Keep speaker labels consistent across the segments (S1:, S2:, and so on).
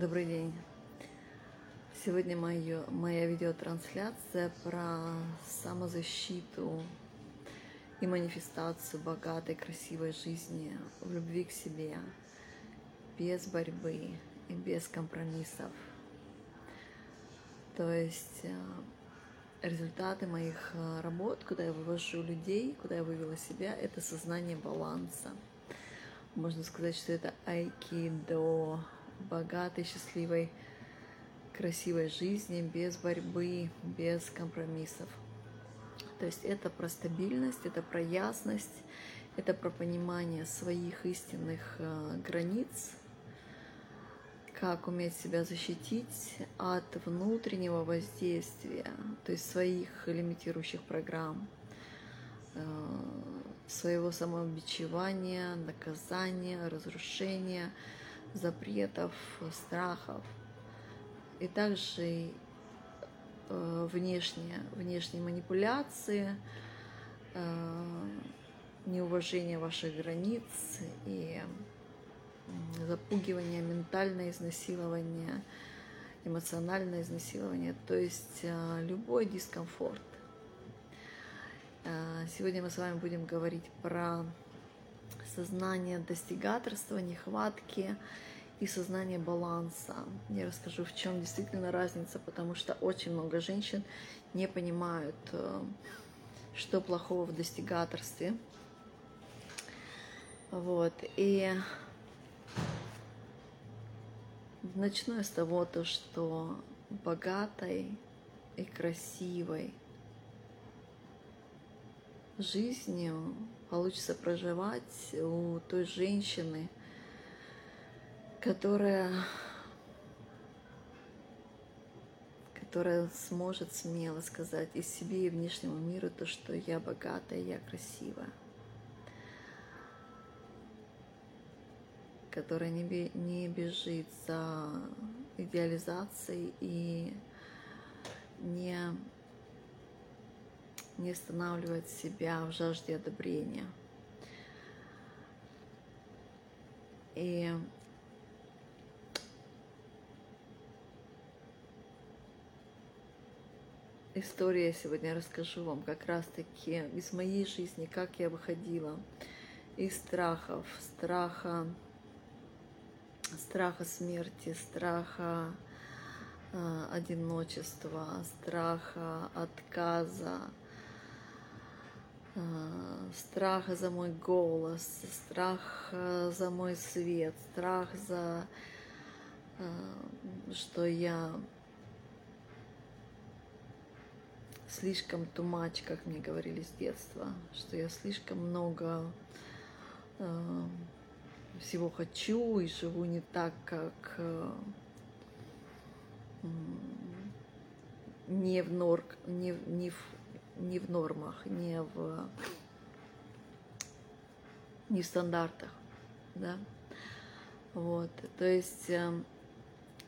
S1: Добрый день. Сегодня моё, моя видеотрансляция про самозащиту и манифестацию богатой, красивой жизни в любви к себе, без борьбы и без компромиссов. То есть э, результаты моих э, работ, куда я вывожу людей, куда я вывела себя, это сознание баланса. Можно сказать, что это айкидо, богатой, счастливой, красивой жизни, без борьбы, без компромиссов. То есть это про стабильность, это про ясность, это про понимание своих истинных э, границ, как уметь себя защитить от внутреннего воздействия, то есть своих лимитирующих программ, э, своего самообичевания, наказания, разрушения, запретов, страхов. И также э, внешние, внешние манипуляции, э, неуважение ваших границ и запугивание, ментальное изнасилование, эмоциональное изнасилование, то есть э, любой дискомфорт. Сегодня мы с вами будем говорить про сознание достигаторства, нехватки и сознание баланса. Я расскажу, в чем действительно разница, потому что очень много женщин не понимают, э, что плохого в достигаторстве. Вот. И начну я с того, то, что богатой и красивой жизнью получится проживать у той женщины, которая, которая сможет смело сказать и себе, и внешнему миру то, что я богатая, я красивая. которая не, не бежит за идеализацией и не не останавливает себя в жажде одобрения. И история сегодня расскажу вам как раз-таки из моей жизни, как я выходила из страхов, страха, страха смерти, страха э, одиночества, страха отказа, страх за мой голос, страх э, за мой свет, страх за э, что я слишком тумач, как мне говорили с детства, что я слишком много всего хочу и живу не так, как не в норк, не, не в не в нормах, не в, не в стандартах, да. Вот, то есть э,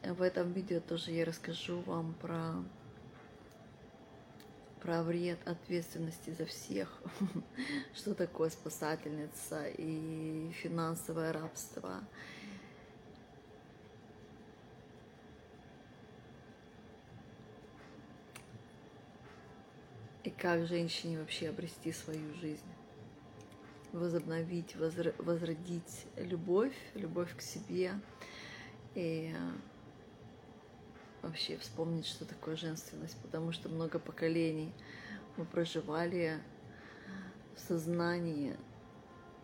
S1: в этом видео тоже я расскажу вам про про вред ответственности за всех, что такое спасательница и финансовое рабство, И как женщине вообще обрести свою жизнь? Возобновить, возродить любовь, любовь к себе и вообще вспомнить, что такое женственность, потому что много поколений мы проживали в сознании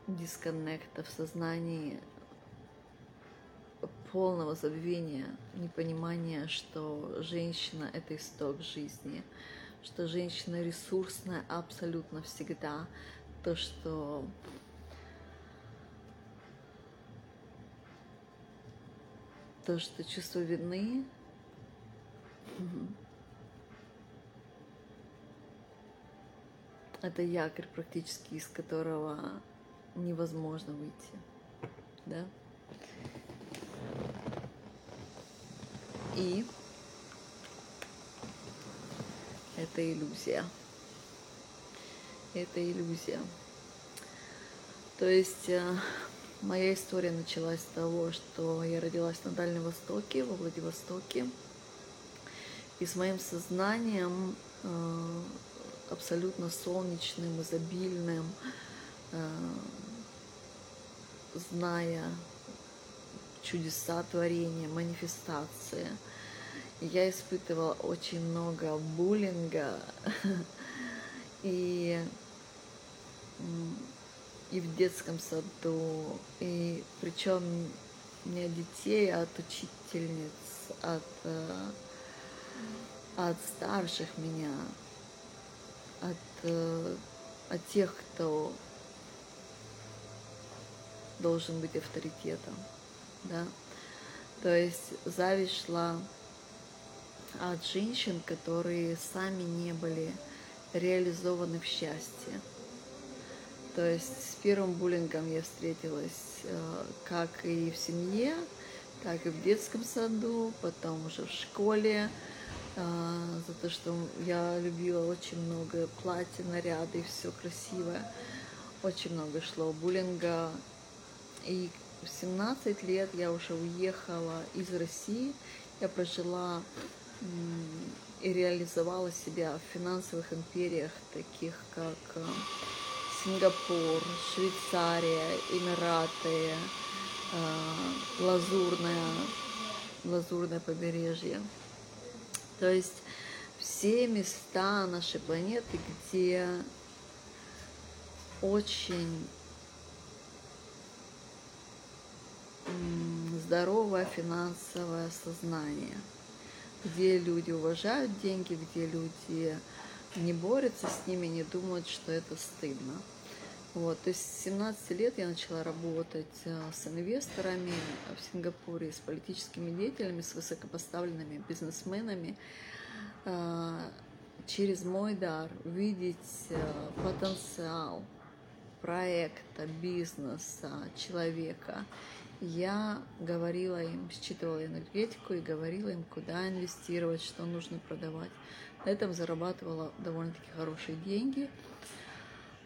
S1: дисконнекта, в сознании полного забвения, непонимания, что женщина — это исток жизни, что женщина ресурсная абсолютно всегда, то, что то, что чувство вины. Это якорь практически, из которого невозможно выйти, да? И это иллюзия. Это иллюзия. То есть э, моя история началась с того, что я родилась на Дальнем Востоке, во Владивостоке. И с моим сознанием э, абсолютно солнечным, изобильным, э, зная чудеса творения, манифестации. Я испытывала очень много буллинга и, и в детском саду, и причем не от детей, а от учительниц, от, э, от старших меня, от, э, от тех, кто должен быть авторитетом, да. То есть зависть шла от женщин, которые сами не были реализованы в счастье. То есть с первым буллингом я встретилась э, как и в семье, так и в детском саду, потом уже в школе, э, за то, что я любила очень много платья, наряды все красивое. Очень много шло буллинга. И в 17 лет я уже уехала из России. Я прожила и реализовала себя в финансовых империях, таких как э, Сингапур, Швейцария, Эмираты, э, Лазурное, Лазурное побережье. То есть все места нашей планеты, где очень здоровое финансовое сознание – где люди уважают деньги, где люди не борются с ними, не думают, что это стыдно. Вот, то есть с 17 лет я начала работать э, с инвесторами в Сингапуре, с политическими деятелями, с высокопоставленными бизнесменами, э, через мой дар видеть э, потенциал проекта, бизнеса, человека я говорила им, считывала энергетику и говорила им, куда инвестировать, что нужно продавать. На этом зарабатывала довольно-таки хорошие деньги.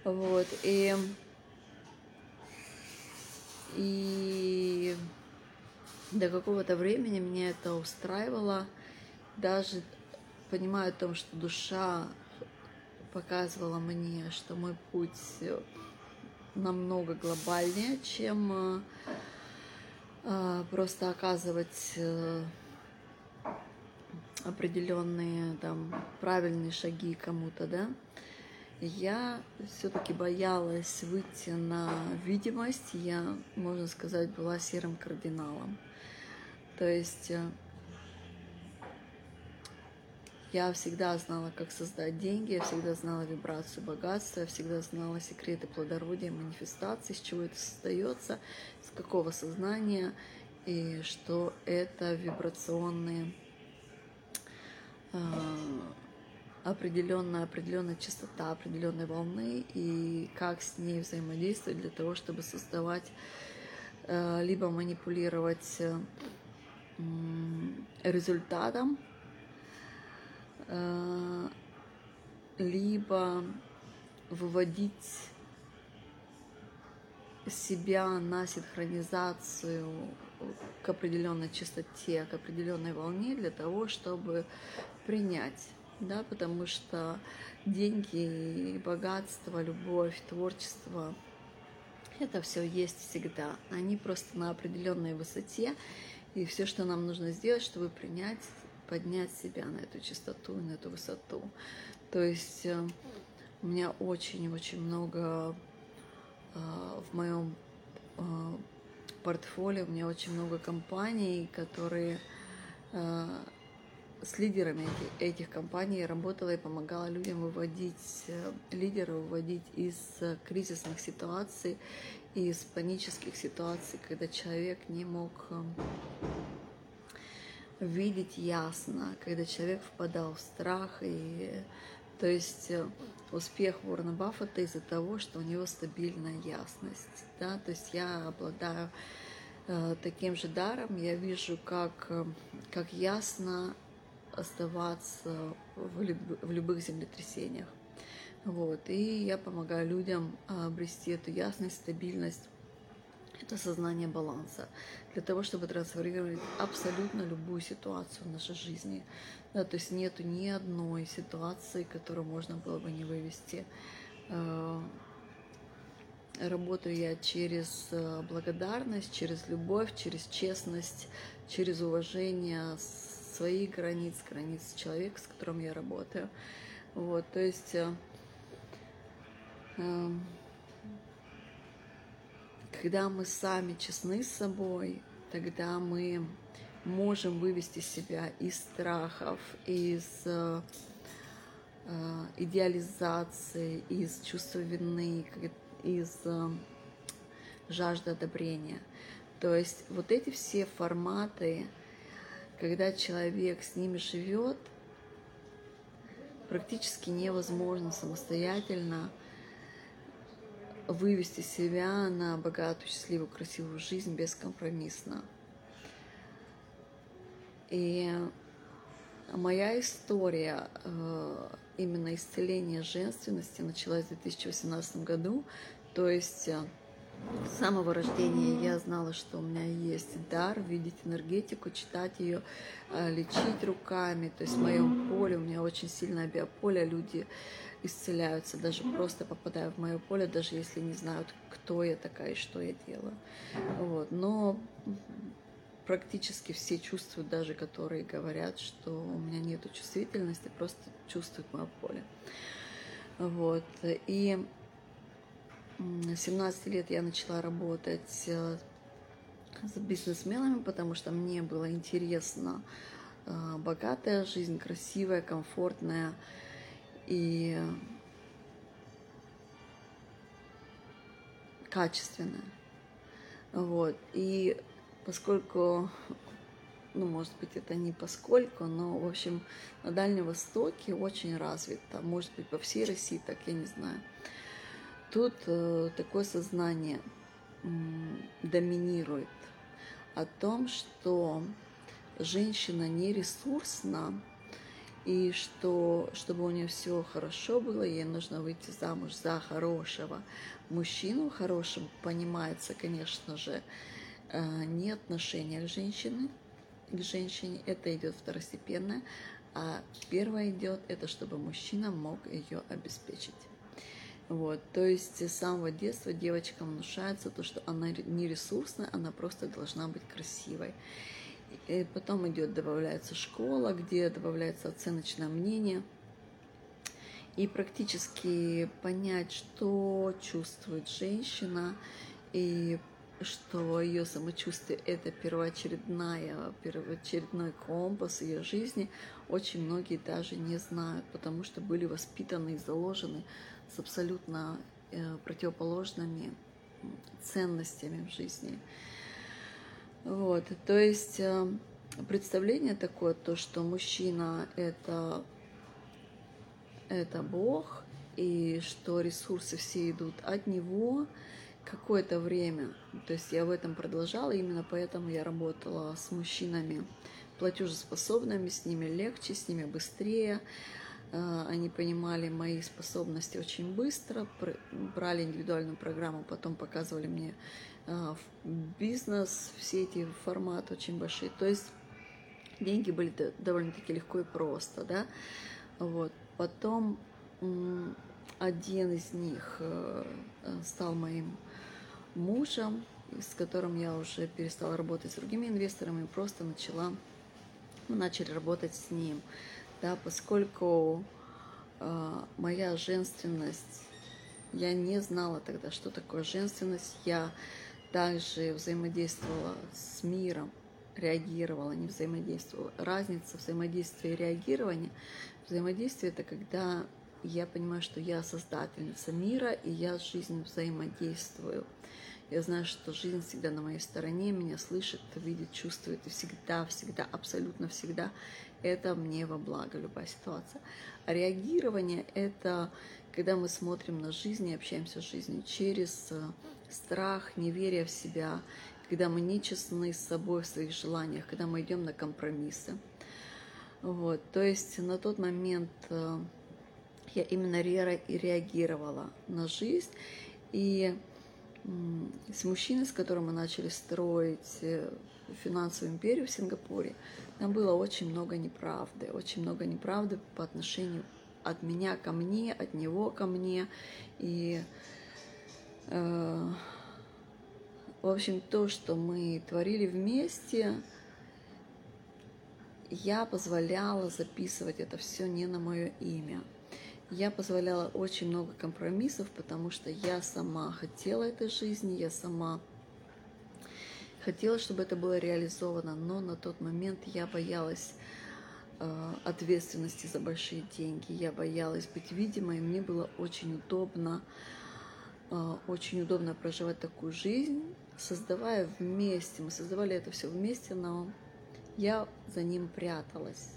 S1: Вот, и, и до какого-то времени меня это устраивало, даже понимая о том, что душа показывала мне, что мой путь намного глобальнее, чем а, просто оказывать э, определенные там правильные шаги кому-то, да, я все-таки боялась выйти на видимость, я, можно сказать, была серым кардиналом. То есть э, я всегда знала, как создать деньги, я всегда знала вибрацию богатства, я всегда знала секреты плодородия, манифестации, с чего это создается, с какого сознания, и что это вибрационные э, определенная, определенная частота определенной волны и как с ней взаимодействовать для того, чтобы создавать э, либо манипулировать результатом либо выводить себя на синхронизацию к определенной частоте, к определенной волне для того, чтобы принять, да, потому что деньги, богатство, любовь, творчество, это все есть всегда. Они просто на определенной высоте, и все, что нам нужно сделать, чтобы принять поднять себя на эту частоту, на эту высоту. То есть э, у меня очень-очень много э, в моем э, портфолио, у меня очень много компаний, которые с лидерами этих, компаний работала и помогала людям выводить, лидеров выводить из кризисных ситуаций, из панических ситуаций, когда человек не мог видеть ясно, когда человек впадал в страх. И, то есть э, успех Уоррена Баффета из-за того, что у него стабильная ясность. Да? То есть я обладаю э, таким же даром, я вижу, как, э, как ясно оставаться в, люб, в любых землетрясениях. Вот. И я помогаю людям обрести эту ясность, стабильность это сознание баланса. Для того, чтобы трансформировать абсолютно любую ситуацию в нашей жизни. Да, то есть нету ни одной ситуации, которую можно было бы не вывести. Э, работаю я через э, благодарность, через любовь, через честность, через уважение своих границ, границ человека, с которым я работаю. Вот, то есть э, эм, когда мы сами честны с собой, тогда мы можем вывести себя из страхов, из э, э, идеализации, из чувства вины, из э, жажды одобрения. То есть вот эти все форматы, когда человек с ними живет, практически невозможно самостоятельно вывести себя на богатую, счастливую, красивую жизнь бескомпромиссно. И моя история э, именно исцеления женственности началась в 2018 году. То есть э, с самого рождения я знала, что у меня есть дар видеть энергетику, читать ее, э, лечить руками. То есть в моем поле, у меня очень сильное биополе, люди исцеляются, даже просто попадая в мое поле, даже если не знают, кто я такая и что я делаю. Вот. Но практически все чувствуют, даже которые говорят, что у меня нет чувствительности, просто чувствуют мое поле. Вот. И 17 лет я начала работать э, с бизнесменами, потому что мне было интересно э, богатая жизнь, красивая, комфортная, и качественное. Вот. И поскольку, ну, может быть, это не поскольку, но, в общем, на Дальнем Востоке очень развито, может быть, по всей России, так я не знаю. Тут э, такое сознание доминирует о том, что женщина не ресурсна, и что, чтобы у нее все хорошо было, ей нужно выйти замуж за хорошего мужчину. Хорошим понимается, конечно же, э, не отношение к женщине, к женщине, это идет второстепенно, а первое идет, это чтобы мужчина мог ее обеспечить. Вот, то есть с самого детства девочкам внушается то, что она не ресурсная, она просто должна быть красивой. И потом идет, добавляется школа, где добавляется оценочное мнение. И практически понять, что чувствует женщина, и что ее самочувствие – это первоочередная, первоочередной компас ее жизни, очень многие даже не знают, потому что были воспитаны и заложены с абсолютно э, противоположными ценностями в жизни. Вот, то есть э, представление такое, то, что мужчина это, это Бог, и что ресурсы все идут от него какое-то время. То есть я в этом продолжала, именно поэтому я работала с мужчинами платежеспособными, с ними легче, с ними быстрее. Э, они понимали мои способности очень быстро, брали индивидуальную программу, потом показывали мне а, бизнес, все эти форматы очень большие. То есть деньги были довольно-таки легко и просто, да. Вот. Потом один из них э, стал моим мужем, с которым я уже перестала работать с другими инвесторами, просто начала, мы начали работать с ним, да, поскольку э, моя женственность, я не знала тогда, что такое женственность, я также взаимодействовала с миром, реагировала, не взаимодействовала. Разница взаимодействия и реагирования. Взаимодействие – это когда я понимаю, что я создательница мира, и я с жизнью взаимодействую. Я знаю, что жизнь всегда на моей стороне, меня слышит, видит, чувствует, и всегда, всегда, абсолютно всегда это мне во благо, любая ситуация. Реагирование – это когда мы смотрим на жизнь и общаемся с жизнью через э, страх, неверие в себя, когда мы не честны с собой в своих желаниях, когда мы идем на компромиссы. Вот, то есть на тот момент э, я именно реагировала на жизнь, и с мужчиной, с которым мы начали строить э, финансовую империю в Сингапуре, там было очень много неправды, очень много неправды по отношению от меня ко мне, от него ко мне. И, э, в общем, то, что мы творили вместе, я позволяла записывать это все не на мое имя. Я позволяла очень много компромиссов, потому что я сама хотела этой жизни, я сама хотела, чтобы это было реализовано, но на тот момент я боялась э, ответственности за большие деньги, я боялась быть видимой, мне было очень удобно, э, очень удобно проживать такую жизнь, создавая вместе, мы создавали это все вместе, но я за ним пряталась.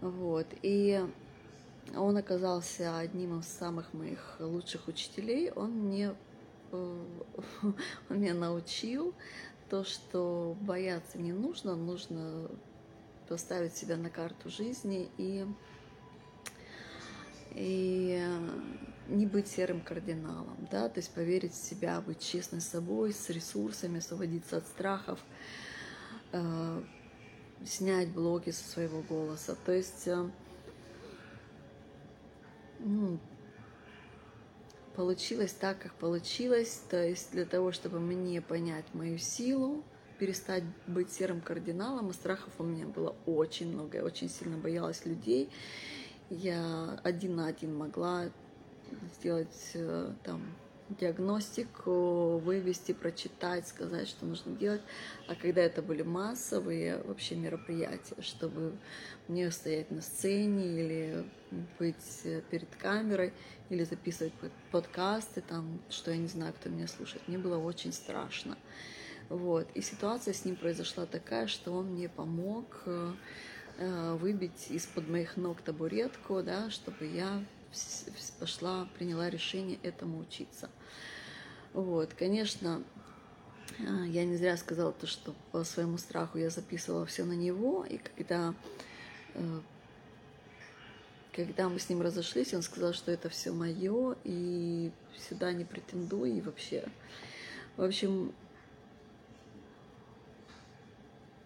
S1: Вот. И он оказался одним из самых моих лучших учителей. Он мне, он меня научил то, что бояться не нужно, нужно поставить себя на карту жизни и, и не быть серым кардиналом, да, то есть поверить в себя, быть честной с собой, с ресурсами, освободиться от страхов, э, снять блоки со своего голоса. То есть э, ну, получилось так, как получилось. То есть для того, чтобы мне понять мою силу, перестать быть серым кардиналом, и страхов у меня было очень много. Я очень сильно боялась людей. Я один на один могла сделать э, там диагностику, вывести, прочитать, сказать, что нужно делать. А когда это были массовые вообще мероприятия, чтобы мне стоять на сцене или быть перед камерой, или записывать подкасты, там, что я не знаю, кто меня слушает, мне было очень страшно. Вот. И ситуация с ним произошла такая, что он мне помог э, выбить из-под моих ног табуретку, да, чтобы я пошла, приняла решение этому учиться. Вот, конечно, а, я не зря сказала то, что по своему страху я записывала все на него, и когда, э, когда мы с ним разошлись, он сказал, что это все мое, и сюда не претендую, и вообще. В общем,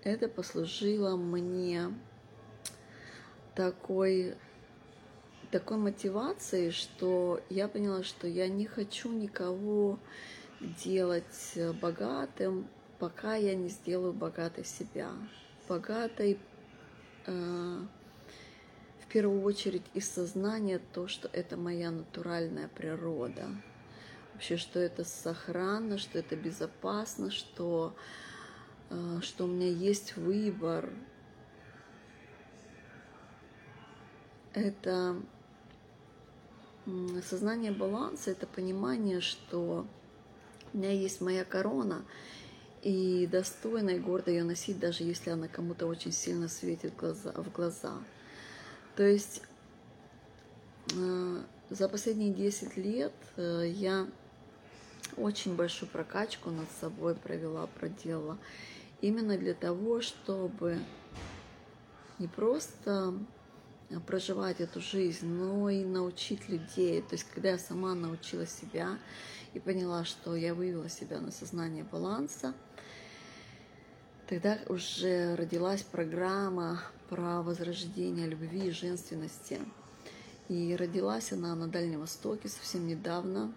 S1: это послужило мне такой такой мотивацией, что я поняла, что я не хочу никого делать богатым, пока я не сделаю богатой себя. Богатой э, в первую очередь из сознания то, что это моя натуральная природа. Вообще, что это сохранно, что это безопасно, что, э, что у меня есть выбор. Это Сознание баланса – это понимание, что у меня есть моя корона, и достойно и гордо ее носить, даже если она кому-то очень сильно светит глаза, в глаза. То есть э, за последние 10 лет э, я очень большую прокачку над собой провела, проделала. Именно для того, чтобы не просто проживать эту жизнь, но и научить людей. То есть, когда я сама научила себя и поняла, что я вывела себя на сознание баланса, тогда уже родилась программа про возрождение любви и женственности. И родилась она на Дальнем Востоке совсем недавно.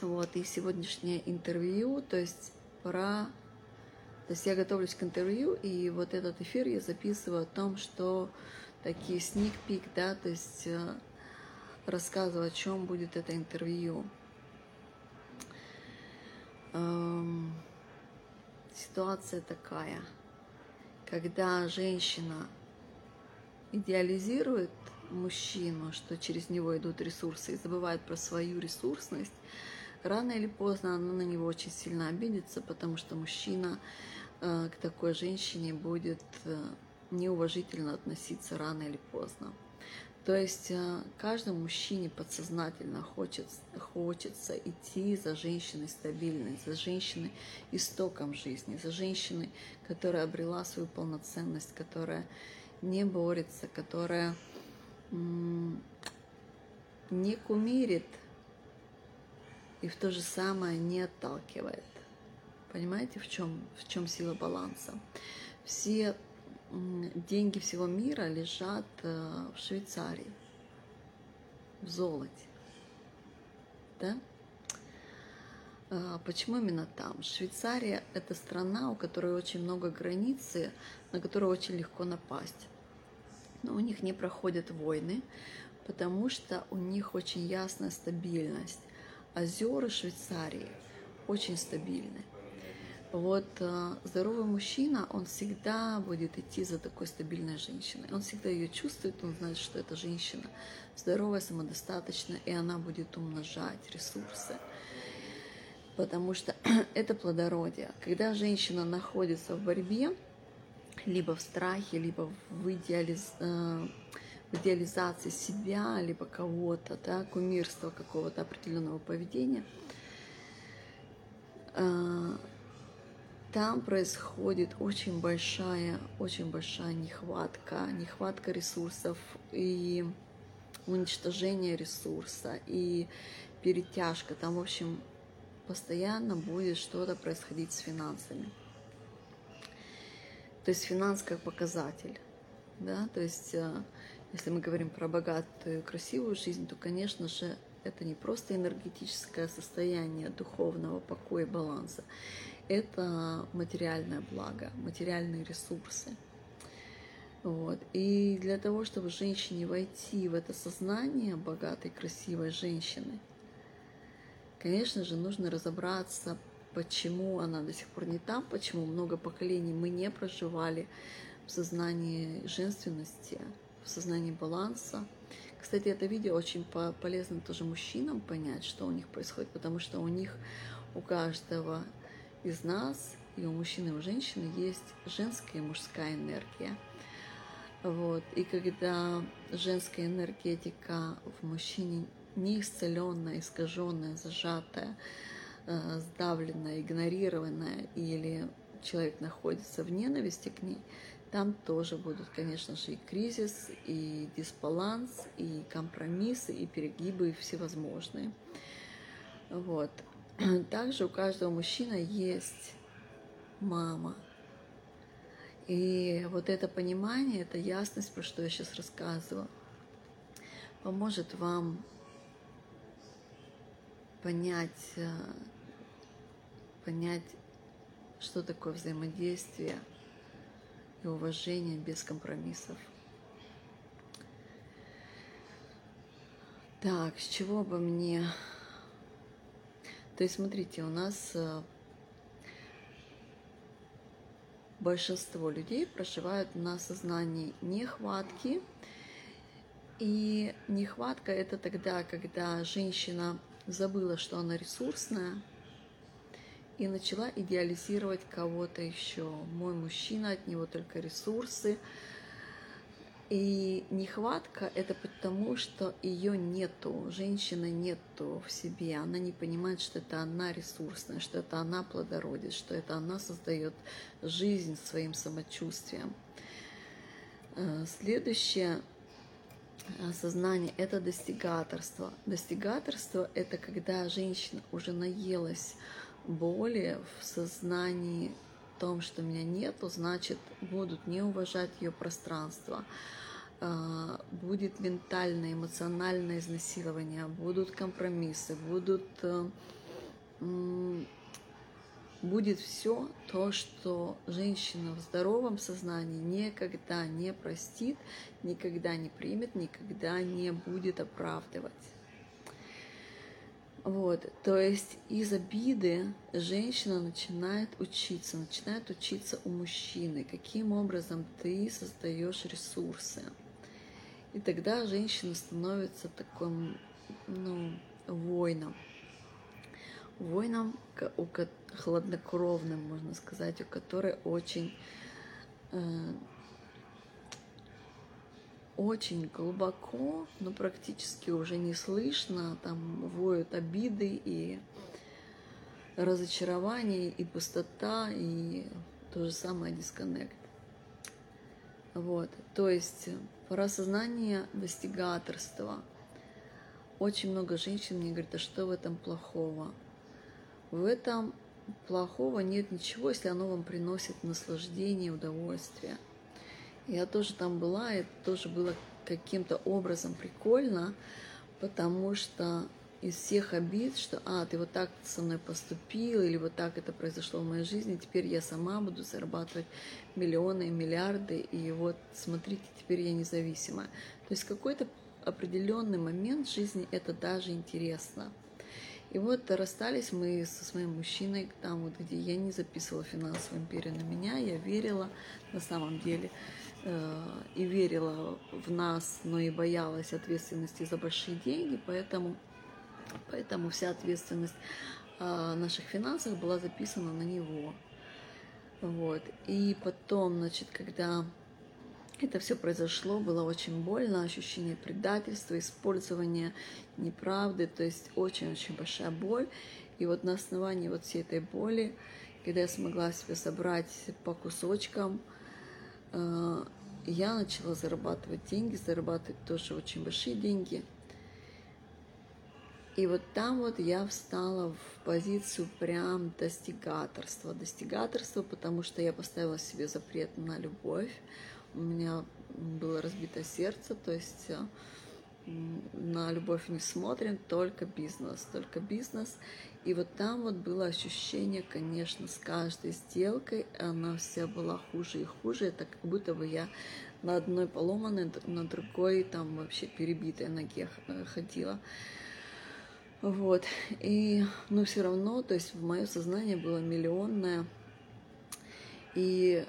S1: Вот, и сегодняшнее интервью, то есть про... То есть я готовлюсь к интервью, и вот этот эфир я записываю о том, что такие peek, да, то есть э, рассказываю, о чем будет это интервью. Эм, ситуация такая, когда женщина идеализирует мужчину, что через него идут ресурсы, и забывает про свою ресурсность, рано или поздно она на него очень сильно обидится, потому что мужчина э, к такой женщине будет э, неуважительно относиться рано или поздно. То есть э, каждому мужчине подсознательно хочет, хочется идти за женщиной стабильной, за женщиной истоком жизни, за женщиной, которая обрела свою полноценность, которая не борется, которая не кумирит и в то же самое не отталкивает. Понимаете, в чем, в чем сила баланса? Все деньги всего мира лежат э, в Швейцарии, в золоте. Да? А, почему именно там? Швейцария – это страна, у которой очень много границы, на которую очень легко напасть. Но у них не проходят войны, потому что у них очень ясная стабильность. Озера Швейцарии очень стабильны. Вот э, здоровый мужчина, он всегда будет идти за такой стабильной женщиной. Он всегда ее чувствует, он знает, что эта женщина здоровая, самодостаточная, и она будет умножать ресурсы. Потому что это плодородие. Когда женщина находится в борьбе, либо в страхе, либо в, идеализ... Э, в идеализации себя, либо кого-то, да, кумирства какого-то определенного поведения, э, там происходит очень большая, очень большая нехватка, нехватка ресурсов и уничтожение ресурса и перетяжка. Там, в общем, постоянно будет что-то происходить с финансами. То есть финанс как показатель, да, то есть э, если мы говорим про богатую, красивую жизнь, то, конечно же, это не просто энергетическое состояние духовного покоя и баланса это материальное благо, материальные ресурсы. Вот. И для того, чтобы женщине войти в это сознание богатой, красивой женщины, конечно же, нужно разобраться, почему она до сих пор не там, почему много поколений мы не проживали в сознании женственности, в сознании баланса. Кстати, это видео очень полезно тоже мужчинам понять, что у них происходит, потому что у них у каждого из нас, и у мужчины, и у женщины есть женская и мужская энергия. Вот. И когда женская энергетика в мужчине не исцеленная, искаженная, зажатая, э, сдавленная, игнорированная, или человек находится в ненависти к ней, там тоже будут, конечно же, и кризис, и дисбаланс, и компромиссы, и перегибы всевозможные. Вот. Также у каждого мужчины есть мама. И вот это понимание, эта ясность, про что я сейчас рассказываю, поможет вам понять, э, понять, что такое взаимодействие и уважение без компромиссов. Так, с чего бы мне то есть, смотрите, у нас э, большинство людей проживают на сознании нехватки. И нехватка это тогда, когда женщина забыла, что она ресурсная, и начала идеализировать кого-то еще. Мой мужчина, от него только ресурсы, и нехватка – это потому, что ее нету, женщины нету в себе. Она не понимает, что это она ресурсная, что это она плодородит, что это она создает жизнь своим самочувствием. Э, следующее осознание – это достигаторство. Достигаторство – это когда женщина уже наелась боли в сознании том, что меня нету, значит, будут не уважать ее пространство, будет ментальное, эмоциональное изнасилование, будут компромиссы, будут, э, будет все то, что женщина в здоровом сознании никогда не простит, никогда не примет, никогда не будет оправдывать. Вот, то есть из обиды женщина начинает учиться, начинает учиться у мужчины, каким образом ты создаешь ресурсы. И тогда женщина становится таким, ну, воином. Воином, у, хладнокровным, можно сказать, у которой очень, э, очень глубоко, но практически уже не слышно, там воют обиды и разочарование, и пустота, и то же самое дисконнект. Вот, то есть про осознание достигаторства. очень много женщин мне говорят, а что в этом плохого? В этом плохого нет ничего, если оно вам приносит наслаждение, удовольствие. Я тоже там была, это тоже было каким-то образом прикольно, потому что из всех обид, что, а, ты вот так со мной поступил, или вот так это произошло в моей жизни, теперь я сама буду зарабатывать миллионы, миллиарды, и вот, смотрите, теперь я независимая. То есть какой-то определенный момент в жизни это даже интересно. И вот расстались мы со своим мужчиной, там вот, где я не записывала финансовую империю на меня, я верила на самом деле, э, и верила в нас, но и боялась ответственности за большие деньги, поэтому Поэтому вся ответственность о наших финансах была записана на него. Вот. И потом, значит, когда это все произошло, было очень больно, ощущение предательства, использования неправды, то есть очень-очень большая боль. И вот на основании вот всей этой боли, когда я смогла себя собрать по кусочкам, э, я начала зарабатывать деньги, зарабатывать тоже очень большие деньги – и вот там вот я встала в позицию прям достигаторства. Достигаторства, потому что я поставила себе запрет на любовь. У меня было разбито сердце, то есть э, на любовь не смотрим, только бизнес, только бизнес. И вот там вот было ощущение, конечно, с каждой сделкой она вся была хуже и хуже. Это как будто бы я на одной поломанной, на другой там вообще перебитой ноге э, ходила. Вот. И, но все равно, то есть в мое сознание было миллионное. И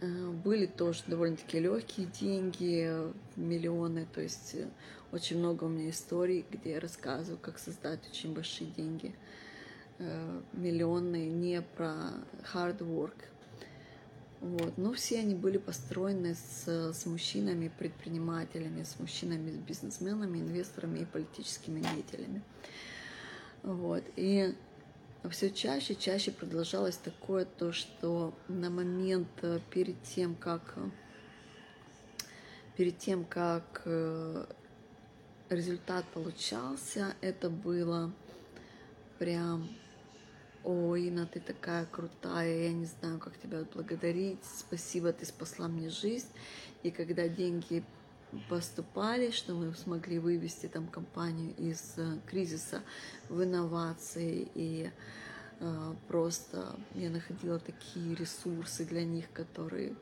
S1: э, были тоже довольно-таки легкие деньги, миллионы, то есть э, очень много у меня историй, где я рассказываю, как создать очень большие деньги, э, миллионные, не про hard work, вот. Но все они были построены с, с мужчинами, предпринимателями, с мужчинами, с бизнесменами, инвесторами и политическими деятелями. Вот. И все чаще, чаще продолжалось такое то, что на момент э, перед тем, как перед тем, как э, результат получался, это было прям Ой, Инна, ты такая крутая, я не знаю, как тебя отблагодарить. Спасибо, ты спасла мне жизнь. И когда деньги поступали, что мы смогли вывести там компанию из э, кризиса в инновации и э, просто я находила такие ресурсы для них, которые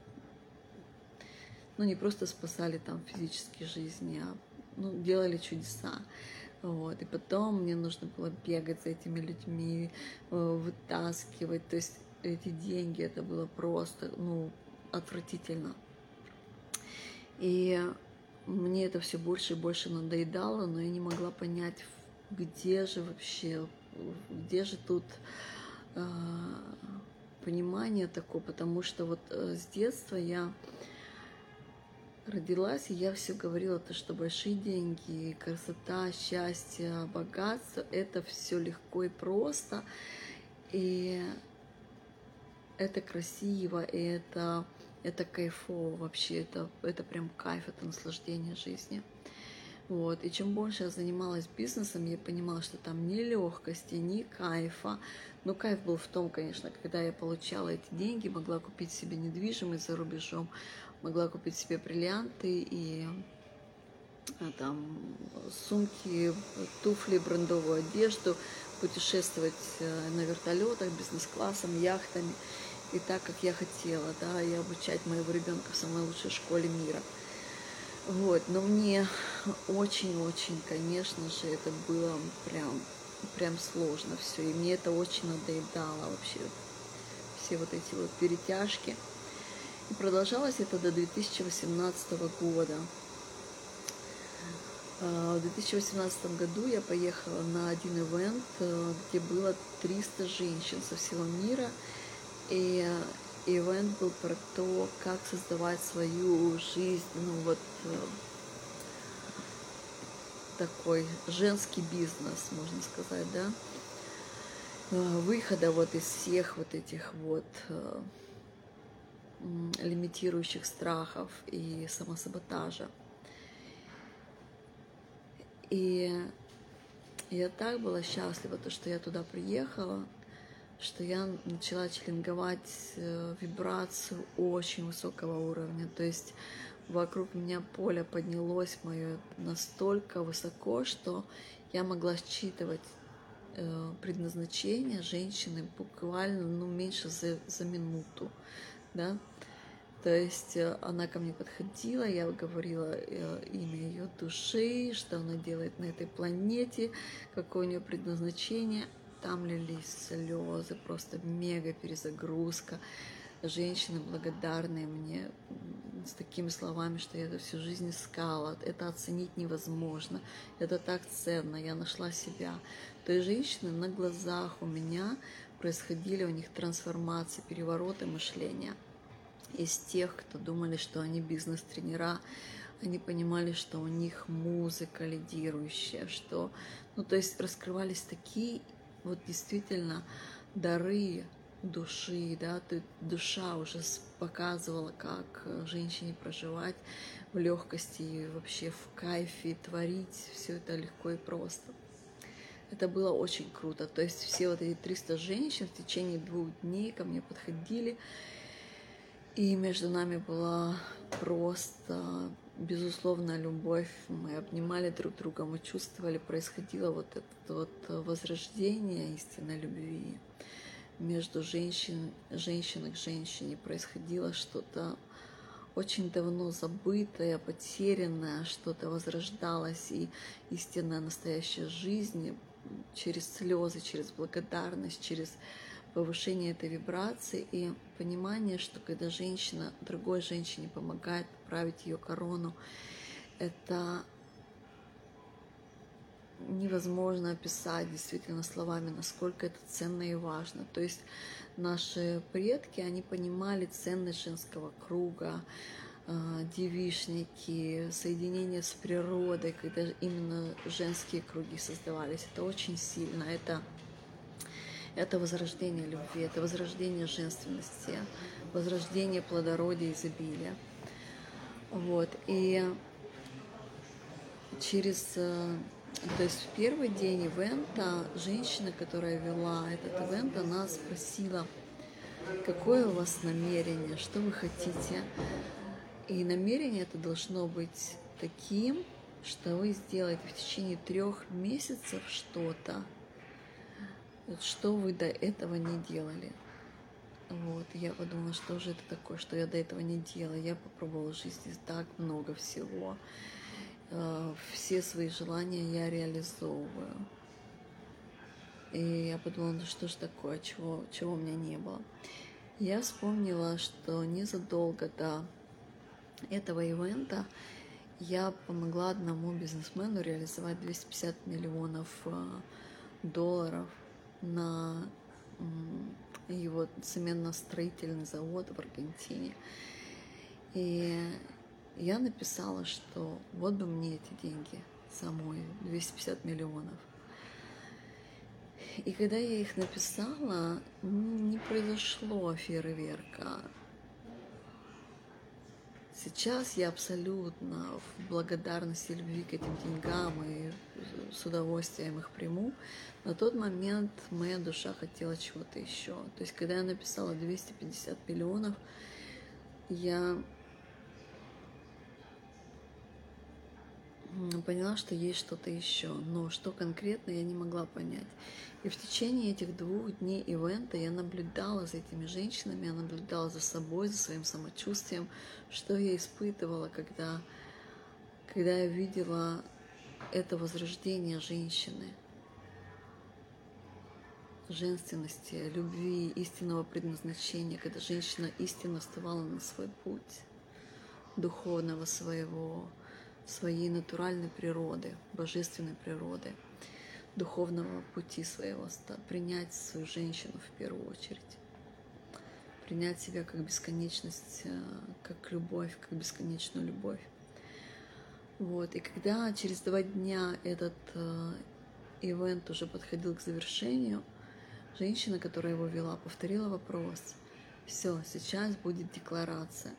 S1: ну не просто спасали там физические жизни, а ну, делали чудеса. Вот. И потом мне нужно было бегать за этими людьми, э, вытаскивать. То есть эти деньги, это было просто, ну, отвратительно. И мне это все больше и больше надоедало, но я не могла понять, где же вообще, где же тут э, понимание такое, потому что вот э, с детства я родилась, и я все говорила, то, что большие деньги, красота, счастье, богатство, это все легко и просто, и это красиво, и это, это кайфово вообще, это, это прям кайф, это наслаждение жизни. Вот. И чем больше я занималась бизнесом, я понимала, что там ни легкости, ни кайфа. Но кайф был в том, конечно, когда я получала эти деньги, могла купить себе недвижимость за рубежом, могла купить себе бриллианты и а, там сумки, туфли, брендовую одежду, путешествовать э, на вертолетах, бизнес-классом, яхтами и так, как я хотела, да, и обучать моего ребенка в самой лучшей школе мира. Вот, но мне очень-очень, конечно же, это было прям, прям сложно все, и мне это очень надоедало вообще, все вот эти вот перетяжки. И продолжалось это до 2018 года. А, в 2018 году я поехала на один ивент, э, где было 300 женщин со всего мира. И ивент был про то, как создавать свою жизнь, ну вот э, такой женский бизнес, можно сказать, да, э, выхода вот из всех вот этих вот лимитирующих страхов и самосаботажа. И я так была счастлива, то, что я туда приехала, что я начала членговать э, вибрацию очень высокого уровня. То есть вокруг меня поле поднялось мое настолько высоко, что я могла считывать э, предназначение женщины буквально ну, меньше за, за минуту. Да? То есть э, она ко мне подходила, я говорила имя ее души, что она делает на этой планете, какое у нее предназначение там лились слезы, просто мега перезагрузка. Женщины благодарные мне с такими словами, что я это всю жизнь искала. Это оценить невозможно. Это так ценно. Я нашла себя. То есть женщины на глазах у меня происходили у них трансформации, перевороты мышления. Из тех, кто думали, что они бизнес-тренера, они понимали, что у них музыка лидирующая, что, ну, то есть раскрывались такие вот действительно дары души, да, ты, душа уже показывала, как э, женщине проживать в легкости и вообще в кайфе, творить все это легко и просто. Это было очень круто. То есть все вот эти 300 женщин в течение двух дней ко мне подходили, и между нами была просто безусловная любовь, мы обнимали друг друга, мы чувствовали, происходило вот это вот возрождение истинной любви. Между женщин, женщиной к женщине происходило что-то очень давно забытое, потерянное, что-то возрождалось, и истинная настоящая жизнь через слезы, через благодарность, через повышение этой вибрации и понимание, что когда женщина другой женщине помогает поправить ее корону, это невозможно описать действительно словами, насколько это ценно и важно. То есть наши предки, они понимали ценность женского круга, девишники, соединение с природой, когда именно женские круги создавались. Это очень сильно. Это это возрождение любви, это возрождение женственности, возрождение плодородия, изобилия. Вот. И через... Э, то есть в первый день ивента женщина, которая вела этот ивент, она спросила, какое у вас намерение, что вы хотите. И намерение это должно быть таким, что вы сделаете в течение трех месяцев что-то, что вы до этого не делали. Вот, я подумала, что же это такое, что я до этого не делала. Я попробовала в жизни так много всего. Э, все свои желания я реализовываю. И я подумала, ну что ж такое, чего, чего у меня не было. Я вспомнила, что незадолго до этого ивента я помогла одному бизнесмену реализовать 250 миллионов э, долларов на его цементно-строительный завод в Аргентине. И я написала, что вот бы мне эти деньги самой, 250 миллионов. И когда я их написала, не произошло фейерверка. Сейчас я абсолютно в благодарности любви к этим деньгам и с удовольствием их приму. На тот момент моя душа хотела чего-то еще. То есть, когда я написала 250 миллионов, я поняла, что есть что-то еще, но что конкретно я не могла понять. И в течение этих двух дней ивента я наблюдала за этими женщинами, я наблюдала за собой, за своим самочувствием, что я испытывала, когда, когда я видела это возрождение женщины, женственности, любви, истинного предназначения, когда женщина истинно вставала на свой путь духовного своего, своей натуральной природы, божественной природы – духовного пути своего, принять свою женщину в первую очередь, принять себя как бесконечность, э, как любовь, как бесконечную любовь. Вот. И когда через два дня этот э, ивент уже подходил к завершению, женщина, которая его вела, повторила вопрос. Все, сейчас будет декларация.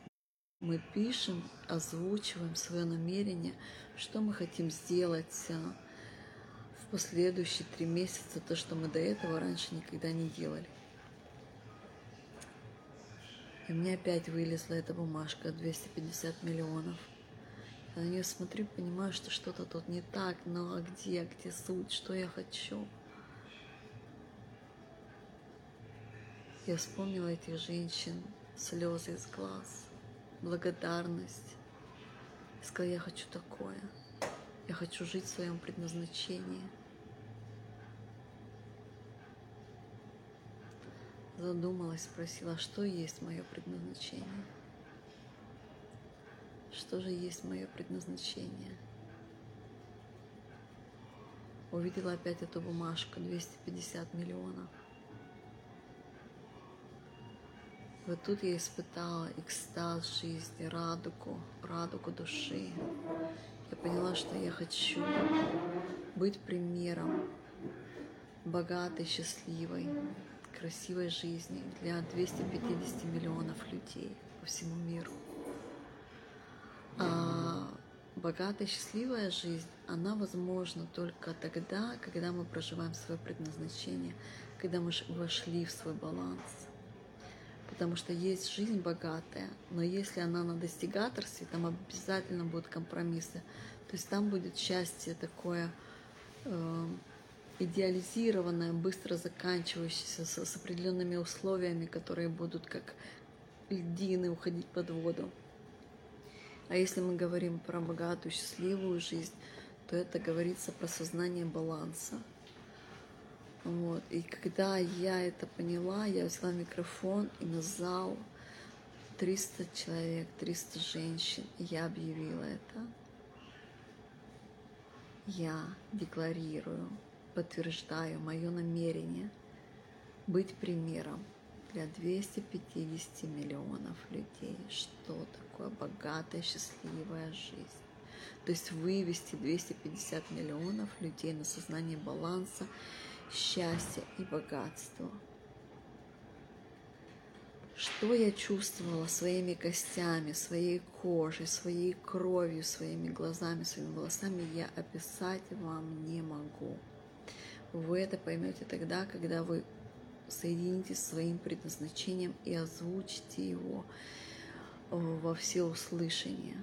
S1: Мы пишем, озвучиваем свое намерение, что мы хотим сделать э, последующие три месяца то, что мы до этого раньше никогда не делали. И меня опять вылезла эта бумажка 250 миллионов. Я на нее смотрю, понимаю, что что-то тут не так, но а где, где суть, что я хочу? Я вспомнила этих женщин, слезы из глаз, благодарность. И сказала, я хочу такое. Я хочу жить в своем предназначении. Задумалась, спросила, что есть мое предназначение? Что же есть мое предназначение? Увидела опять эту бумажку, 250 миллионов. Вот тут я испытала экстаз жизни, радугу, радугу души. Я поняла, что я хочу быть примером богатой, счастливой, красивой жизни для 250 миллионов людей по всему миру. А богатая, счастливая жизнь, она возможна только тогда, когда мы проживаем свое предназначение, когда мы вошли в свой баланс – потому что есть жизнь богатая, но если она на достигаторстве, там обязательно будут компромиссы. То есть там будет счастье такое э, идеализированное, быстро заканчивающееся с, с определенными условиями, которые будут как льдины уходить под воду. А если мы говорим про богатую, счастливую жизнь, то это говорится про сознание баланса. Вот. И когда я это поняла, я взяла микрофон и на зал 300 человек, 300 женщин, и я объявила это. Я декларирую, подтверждаю мое намерение быть примером для 250 миллионов людей, что такое богатая, счастливая жизнь. То есть вывести 250 миллионов людей на сознание баланса счастья и богатства. Что я чувствовала своими костями, своей кожей, своей кровью, своими глазами, своими волосами, я описать вам не могу. Вы это поймете тогда, когда вы соединитесь с своим предназначением и озвучите его э, во все услышания.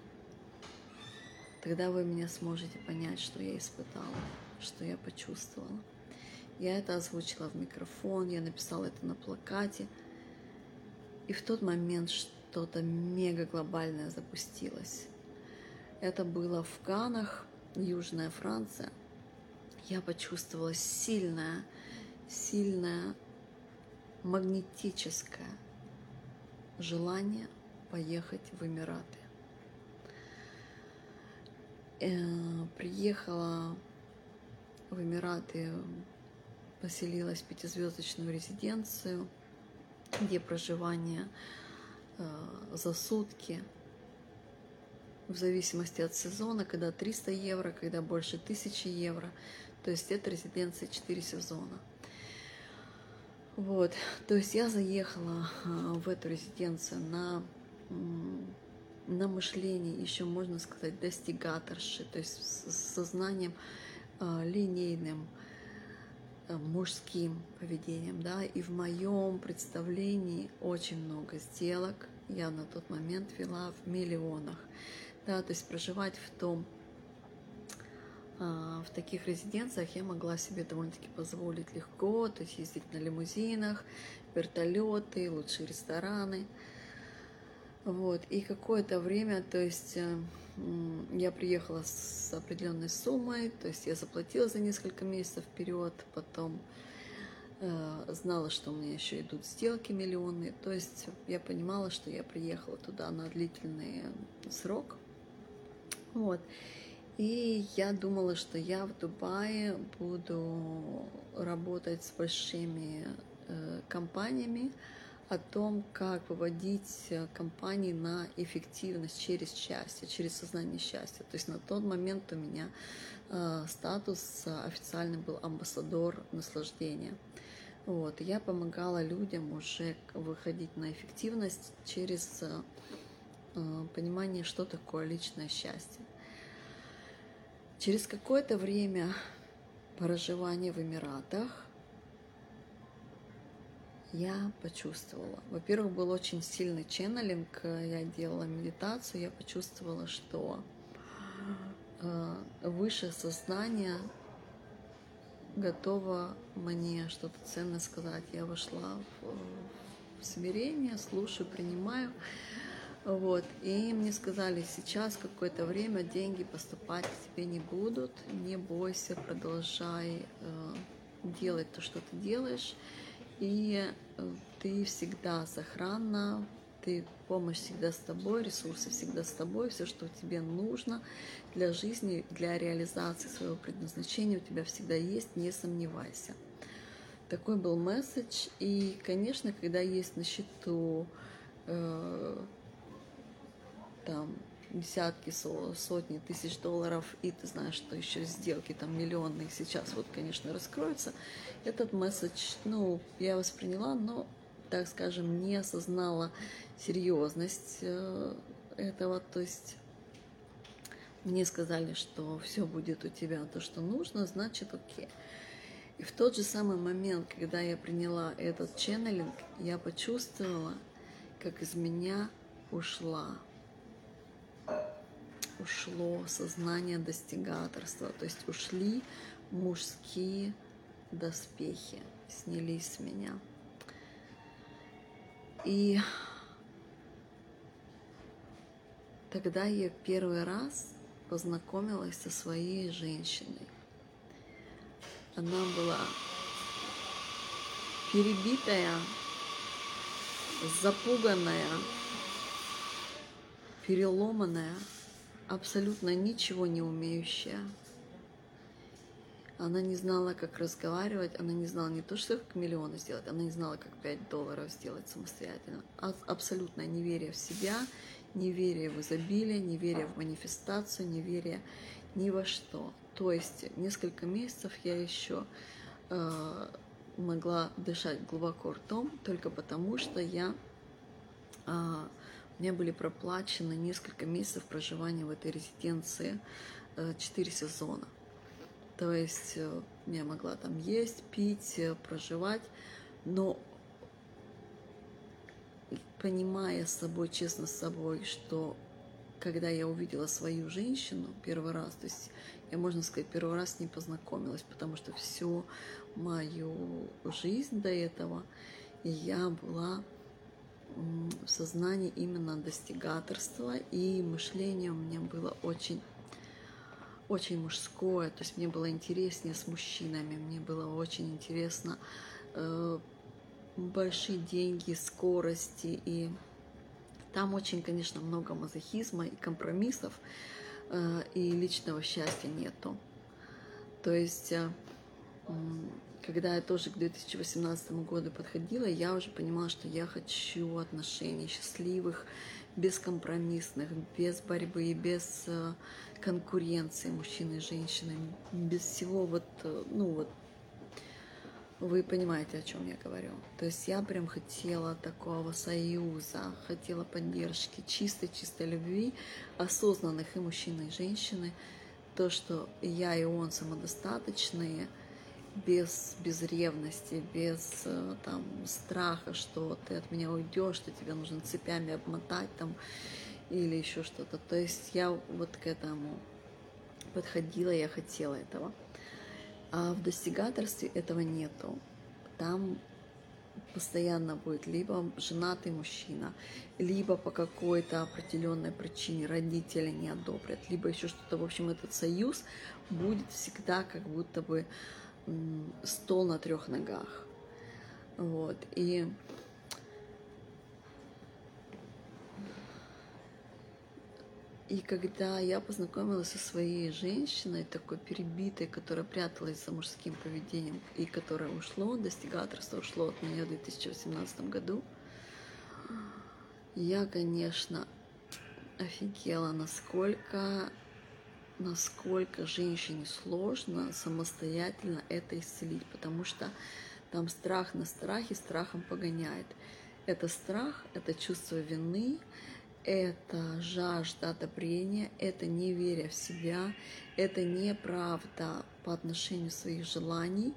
S1: Тогда вы меня сможете понять, что я испытала, что я почувствовала. Я это озвучила в микрофон, я написала это на плакате. И в тот момент что-то мега глобальное запустилось. Это было в Канах, Южная Франция. Я почувствовала сильное, сильное магнетическое желание поехать в Эмираты. Э, приехала в Эмираты поселилась в пятизвездочную резиденцию, где проживание э, за сутки, в зависимости от сезона, когда 300 евро, когда больше 1000 евро. То есть это резиденция 4 сезона. Вот, то есть я заехала э, в эту резиденцию на, на мышление, еще можно сказать, достигаторши, то есть с сознанием э, линейным, Э, мужским поведением, да, и в моем представлении очень много сделок я на тот момент вела в миллионах, да, то есть проживать в том, а, в таких резиденциях я могла себе довольно-таки позволить легко, то есть ездить на лимузинах, вертолеты, лучшие рестораны, вот, и какое-то время, то есть э, я приехала с определенной суммой, то есть я заплатила за несколько месяцев вперед, потом э, знала, что у меня еще идут сделки миллионные, то есть я понимала, что я приехала туда на длительный срок, вот. И я думала, что я в Дубае буду работать с большими э, компаниями, о том, как выводить э, компании на эффективность через счастье, через сознание счастья. То есть на тот момент у меня э, статус официальный был амбассадор наслаждения. Вот. Я помогала людям уже выходить на эффективность через э, э понимание, что такое личное счастье. Через какое-то время проживания в Эмиратах я почувствовала. Во-первых, был очень сильный ченнелинг, я делала медитацию, я почувствовала, что э, высшее сознание готово мне что-то ценное сказать. Я вошла в, в смирение, слушаю, принимаю. Вот. И мне сказали, сейчас какое-то время деньги поступать к тебе не будут, не бойся, продолжай э, делать то, что ты делаешь. И э, ты всегда сохранна, ты помощь всегда с тобой, ресурсы всегда с тобой, все, что тебе нужно для жизни, для реализации своего предназначения у тебя всегда есть, не сомневайся. Такой был месседж. И, конечно, когда есть на счету э, там десятки, сотни тысяч долларов, и ты знаешь, что еще сделки там миллионные сейчас вот, конечно, раскроются, этот месседж, ну, я восприняла, но, так скажем, не осознала серьезность э, этого, то есть мне сказали, что все будет у тебя то, что нужно, значит, окей. И в тот же самый момент, когда я приняла этот ченнелинг, я почувствовала, как из меня ушла ушло сознание достигаторства, то есть ушли мужские доспехи, снялись с меня. И тогда я первый раз познакомилась со своей женщиной. Она была перебитая, запуганная, переломанная, абсолютно ничего не умеющая. Она не знала, как разговаривать, она не знала не то, что как миллионы сделать, она не знала, как 5 долларов сделать самостоятельно. А абсолютно неверие в себя, неверие в изобилие, неверие в манифестацию, неверие ни во что. То есть несколько месяцев я еще э, могла дышать глубоко ртом только потому, что я э, мне были проплачены несколько месяцев проживания в этой резиденции, 4 э, сезона. То есть э, я могла там есть, пить, э, проживать, но понимая с собой, честно с собой, что когда я увидела свою женщину первый раз, то есть я, можно сказать, первый раз с ней познакомилась, потому что всю мою жизнь до этого я была в сознании именно достигаторства, и мышление у меня было очень очень мужское, то есть мне было интереснее с мужчинами, мне было очень интересно э, большие деньги, скорости, и там очень, конечно, много мазохизма и компромиссов, э, и личного счастья нету. То есть э, когда я тоже к 2018 году подходила, я уже понимала, что я хочу отношений счастливых, бескомпромиссных, без борьбы, без э, конкуренции мужчины и женщины, без всего вот, э, ну вот, вы понимаете, о чем я говорю. То есть я прям хотела такого союза, хотела поддержки, чистой-чистой любви, осознанных и мужчины, и женщины. То, что я и он самодостаточные – без, без ревности, без э, там, страха, что ты от меня уйдешь, что тебе нужно цепями обмотать там, или еще что-то. То есть я вот к этому подходила, я хотела этого. А в достигаторстве этого нету. Там постоянно будет либо женатый мужчина, либо по какой-то определенной причине родители не одобрят, либо еще что-то. В общем, этот союз будет всегда как будто бы стол на трех ногах. Вот. И И когда я познакомилась со своей женщиной, такой перебитой, которая пряталась за мужским поведением и которая ушло, достигаторство ушло от меня в 2018 году, я, конечно, офигела, насколько насколько женщине сложно самостоятельно это исцелить, потому что там страх на страхе страхом погоняет. Это страх, это чувство вины, это жажда одобрения, это неверие в себя, это неправда по отношению своих желаний,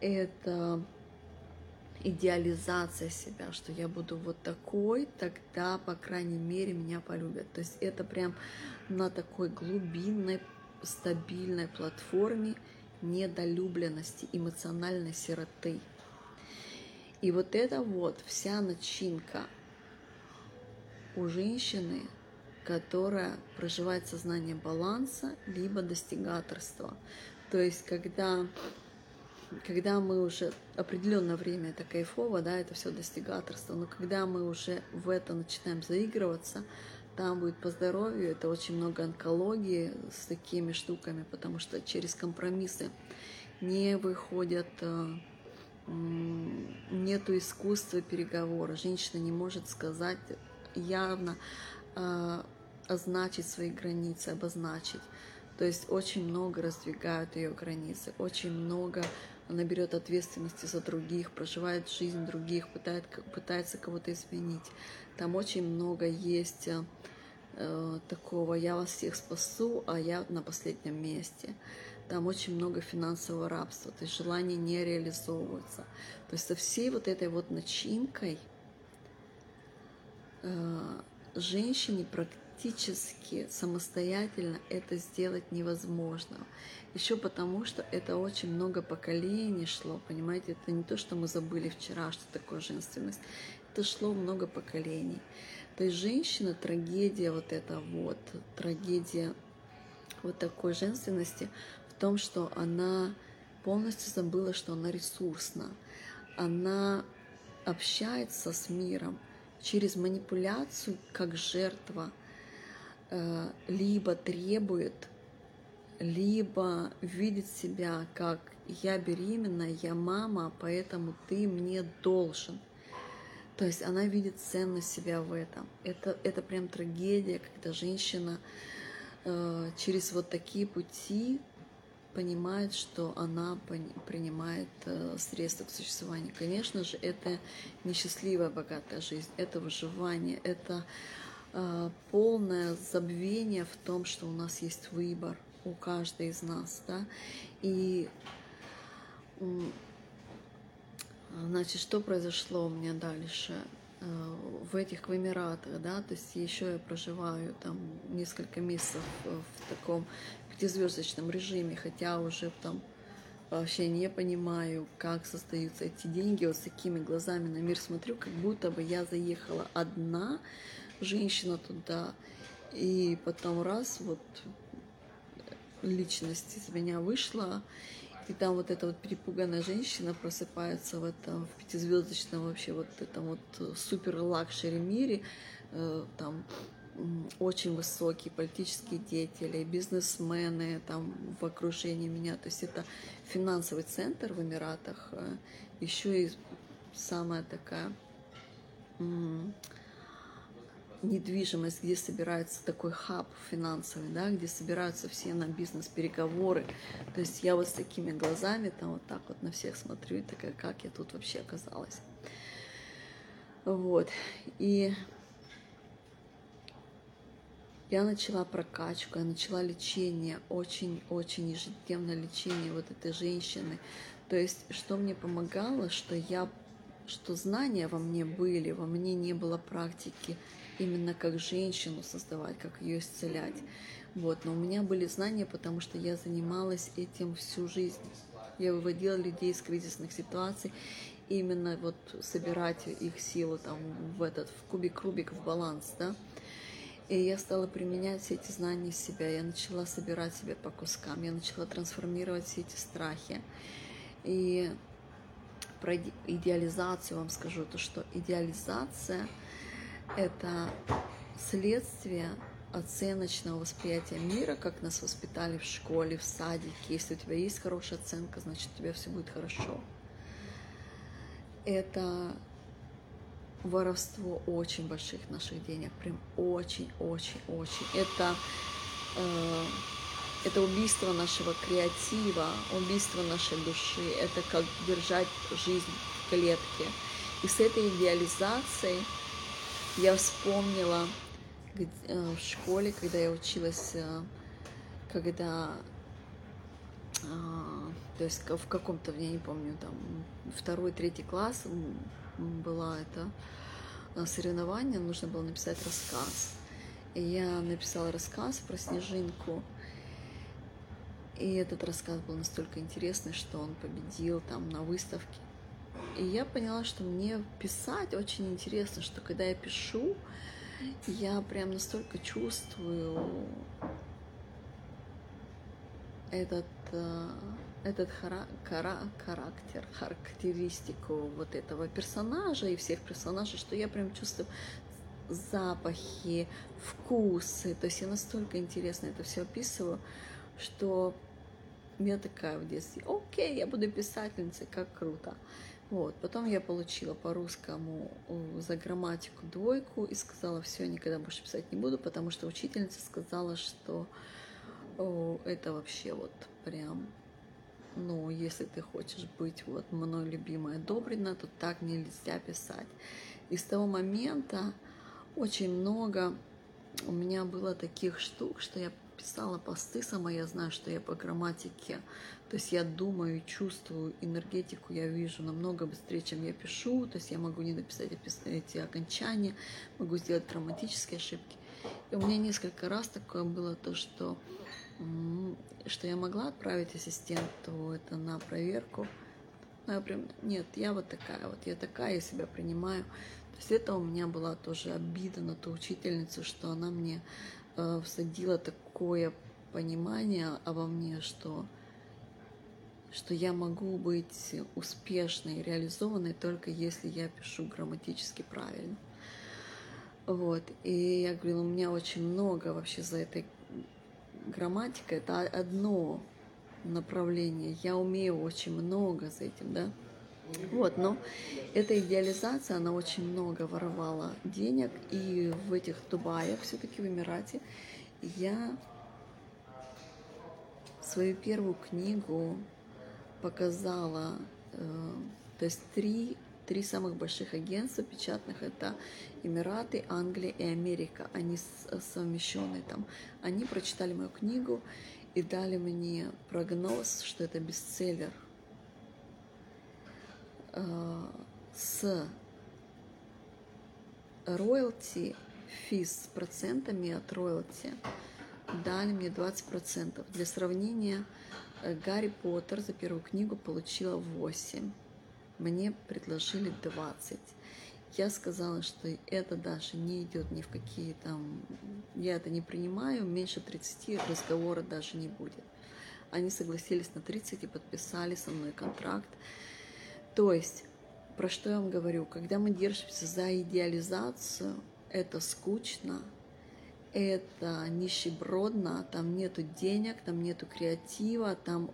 S1: это идеализация себя, что я буду вот такой, тогда, по крайней мере, меня полюбят. То есть это прям на такой глубинной, стабильной платформе недолюбленности, эмоциональной сироты. И вот это вот вся начинка у женщины, которая проживает сознание баланса, либо достигаторства. То есть, когда, когда мы уже определенное время это кайфово, да, это все достигаторство, но когда мы уже в это начинаем заигрываться, там будет по здоровью, это очень много онкологии с такими штуками, потому что через компромиссы не выходят, э, нету искусства переговора. Женщина не может сказать явно э, означить свои границы, обозначить. То есть очень много раздвигают ее границы, очень много она берет ответственности за других, проживает жизнь других, пытает, пытается кого-то изменить. Там очень много есть э, такого «я вас всех спасу, а я на последнем месте». Там очень много финансового рабства, то есть желания не реализовываются. То есть со всей вот этой вот начинкой – Э, женщине практически самостоятельно это сделать невозможно. Еще потому, что это очень много поколений шло, понимаете, это не то, что мы забыли вчера, что такое женственность, это шло много поколений. То есть женщина, трагедия вот эта вот, трагедия вот такой женственности в том, что она полностью забыла, что она ресурсна, она общается с миром, через манипуляцию как жертва либо требует, либо видит себя как я беременна, я мама, поэтому ты мне должен. То есть она видит ценность себя в этом. Это, это прям трагедия, когда женщина э, через вот такие пути понимает, что она принимает э, средства к существованию. Конечно же, это несчастливая богатая жизнь, это выживание, это э, полное забвение в том, что у нас есть выбор у каждой из нас, да, и значит, что произошло у меня дальше? Э, в этих в да, то есть еще я проживаю там несколько месяцев в таком пятизвездочном режиме, хотя уже там вообще не понимаю, как создаются эти деньги. Вот с такими глазами на мир смотрю, как будто бы я заехала одна женщина туда, и потом раз вот личность из меня вышла, и там вот эта вот перепуганная женщина просыпается в этом в пятизвездочном вообще вот этом вот супер luxury мире, э, там очень высокие политические деятели, бизнесмены там в окружении меня. То есть это финансовый центр в Эмиратах, э, еще и самая такая недвижимость, где собирается такой хаб финансовый, да, где собираются все на бизнес-переговоры. То есть я вот с такими глазами там вот так вот на всех смотрю и такая, как я тут вообще оказалась. Вот. И я начала прокачку, я начала лечение, очень-очень ежедневное лечение вот этой женщины. То есть, что мне помогало, что я, что знания во мне были, во мне не было практики именно как женщину создавать, как ее исцелять. Вот, но у меня были знания, потому что я занималась этим всю жизнь. Я выводила людей из кризисных ситуаций, именно вот собирать их силу там в этот, в кубик-рубик, в баланс, да. И я стала применять все эти знания себя. Я начала собирать себя по кускам. Я начала трансформировать все эти страхи. И про идеализацию вам скажу, то что идеализация – это следствие оценочного восприятия мира, как нас воспитали в школе, в садике. Если у тебя есть хорошая оценка, значит, у тебя все будет хорошо. Это воровство очень больших наших денег, прям очень-очень-очень. Это, э, это убийство нашего креатива, убийство нашей души, это как держать жизнь в клетке. И с этой идеализацией я вспомнила в школе, когда я училась, когда то есть в каком-то, я не помню, там второй, третий класс была это соревнование, нужно было написать рассказ. И я написала рассказ про снежинку. И этот рассказ был настолько интересный, что он победил там на выставке. И я поняла, что мне писать очень интересно, что когда я пишу, я прям настолько чувствую этот, э, этот хара хара характер, характеристику вот этого персонажа и всех персонажей, что я прям чувствую запахи, вкусы. То есть я настолько интересно это все описываю, что я такая в детстве, окей, я буду писательницей, как круто. Вот. Потом я получила по русскому э, за грамматику двойку и сказала, все, никогда больше писать не буду, потому что учительница сказала, что о, это вообще вот прям, ну, если ты хочешь быть вот мной любимая Добрина, то так нельзя писать. И с того момента очень много у меня было таких штук, что я писала посты сама, я знаю, что я по грамматике, то есть я думаю, чувствую энергетику, я вижу намного быстрее, чем я пишу, то есть я могу не написать эти окончания, могу сделать грамматические ошибки. И у меня несколько раз такое было то, что, что я могла отправить ассистенту это на проверку, но я прям, нет, я вот такая, вот я такая, я себя принимаю. То есть это у меня была тоже обида на ту учительницу, что она мне э, всадила такое понимание обо мне, что, что я могу быть успешной, реализованной только если я пишу грамматически правильно. Вот. И я говорила, у меня очень много вообще за этой грамматикой. Это одно направление. Я умею очень много за этим, да. Вот, но эта идеализация, она очень много воровала денег, и в этих Дубаях, все-таки в Эмирате, я свою первую книгу показала, э, то есть три, три самых больших агентства печатных, это Эмираты, Англия и Америка, они совмещенные там. Они прочитали мою книгу и дали мне прогноз, что это бестселлер – Э, с роялти, физ с процентами от роялти дали мне 20%. Для сравнения, Гарри Поттер за первую книгу получила 8. Мне предложили 20. Я сказала, что это даже не идет ни в какие там... Я это не принимаю, меньше 30 разговора даже не будет. Они согласились на 30 и подписали со мной контракт. То есть, про что я вам говорю, когда мы держимся за идеализацию, это скучно, это нищебродно, там нету денег, там нету креатива, там,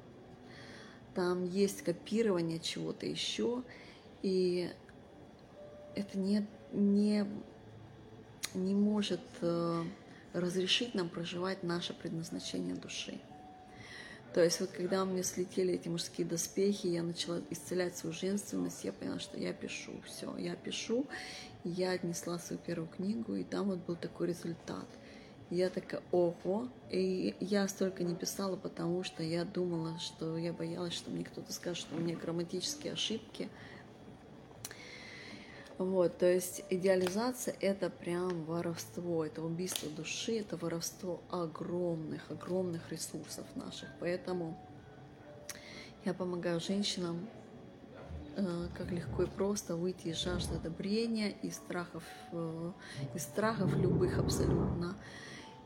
S1: там есть копирование чего-то еще, и это не, не, не может э, разрешить нам проживать наше предназначение души. То есть вот когда у меня слетели эти мужские доспехи, я начала исцелять свою женственность, я поняла, что я пишу, все, я пишу. Я отнесла свою первую книгу, и там вот был такой результат. Я такая, ого, и я столько не писала, потому что я думала, что я боялась, что мне кто-то скажет, что у меня грамматические ошибки, вот, то есть идеализация – это прям воровство, это убийство души, это воровство огромных, огромных ресурсов наших. Поэтому я помогаю женщинам э, как легко и просто выйти из жажды одобрения, из страхов, э, из страхов любых абсолютно,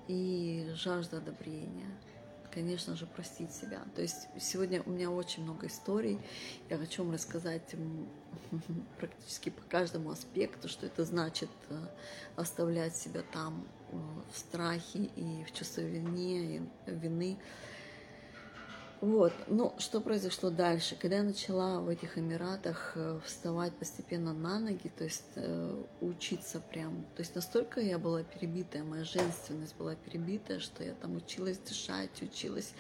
S1: и жажда одобрения конечно же, простить себя. То есть сегодня у меня очень много историй. Я хочу вам рассказать практически по каждому аспекту, что это значит э, оставлять себя там э, в страхе и в чувстве вины, вины вот, ну, что произошло дальше? Когда я начала в этих Эмиратах э, вставать постепенно на ноги, то есть э, учиться прям, то есть настолько я была перебитая, моя женственность была перебитая, что я там училась дышать, училась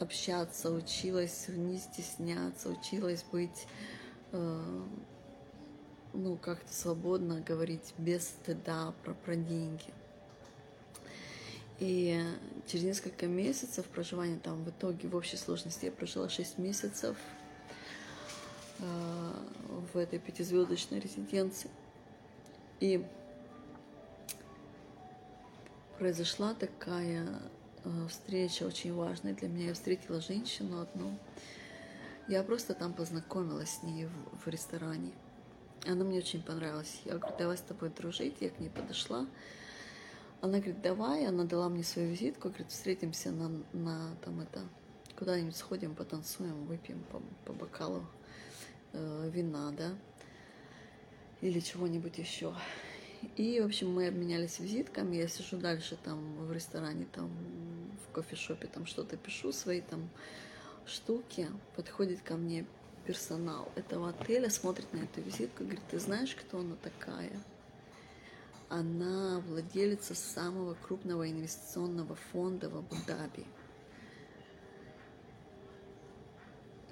S1: общаться, училась не стесняться, училась быть, э, ну, как-то свободно говорить без стыда про, про деньги. И через несколько месяцев проживания там в итоге в общей сложности я прожила 6 месяцев э, в этой пятизвездочной резиденции. И произошла такая э, встреча очень важная для меня. Я встретила женщину одну. Я просто там познакомилась с ней в, в ресторане. Она мне очень понравилась. Я говорю, давай с тобой дружить. Я к ней подошла. Она говорит, давай, она дала мне свою визитку, говорит, встретимся на, на там это, куда-нибудь сходим, потанцуем, выпьем по, по бокалу э, вина, да, или чего-нибудь еще. И, в общем, мы обменялись визитками, я сижу дальше там в ресторане, там в кофешопе, там что-то пишу, свои там штуки, подходит ко мне персонал этого отеля, смотрит на эту визитку, говорит, ты знаешь, кто она такая? Она владелица самого крупного инвестиционного фонда в Абу-Даби.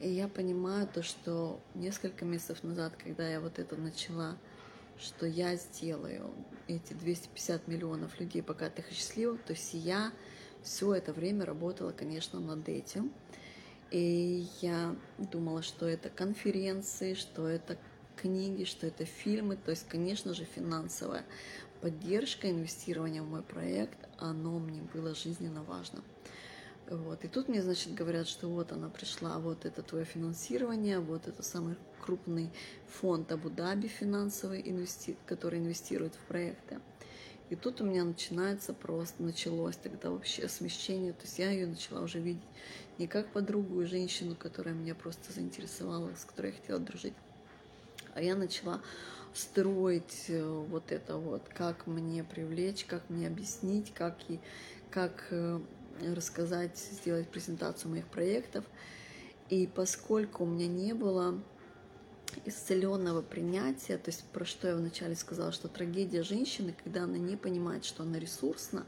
S1: И я понимаю то, что несколько месяцев назад, когда я вот это начала, что я сделаю эти 250 миллионов людей богатых и счастливых, то есть я все это время работала, конечно, над этим. И я думала, что это конференции, что это книги, что это фильмы, то есть, конечно же, финансовая поддержка, инвестирование в мой проект, оно мне было жизненно важно. Вот. И тут мне, значит, говорят, что вот она пришла, вот это твое финансирование, вот это самый крупный фонд Абу-Даби финансовый, инвести... который инвестирует в проекты. И тут у меня начинается просто, началось тогда вообще смещение, то есть я ее начала уже видеть не как подругу и женщину, которая меня просто заинтересовала, с которой я хотела дружить, а я начала строить э, вот это вот, как мне привлечь, как мне объяснить, как, и, как э, рассказать, сделать презентацию моих проектов. И поскольку у меня не было исцеленного принятия, то есть про что я вначале сказала, что трагедия женщины, когда она не понимает, что она ресурсна,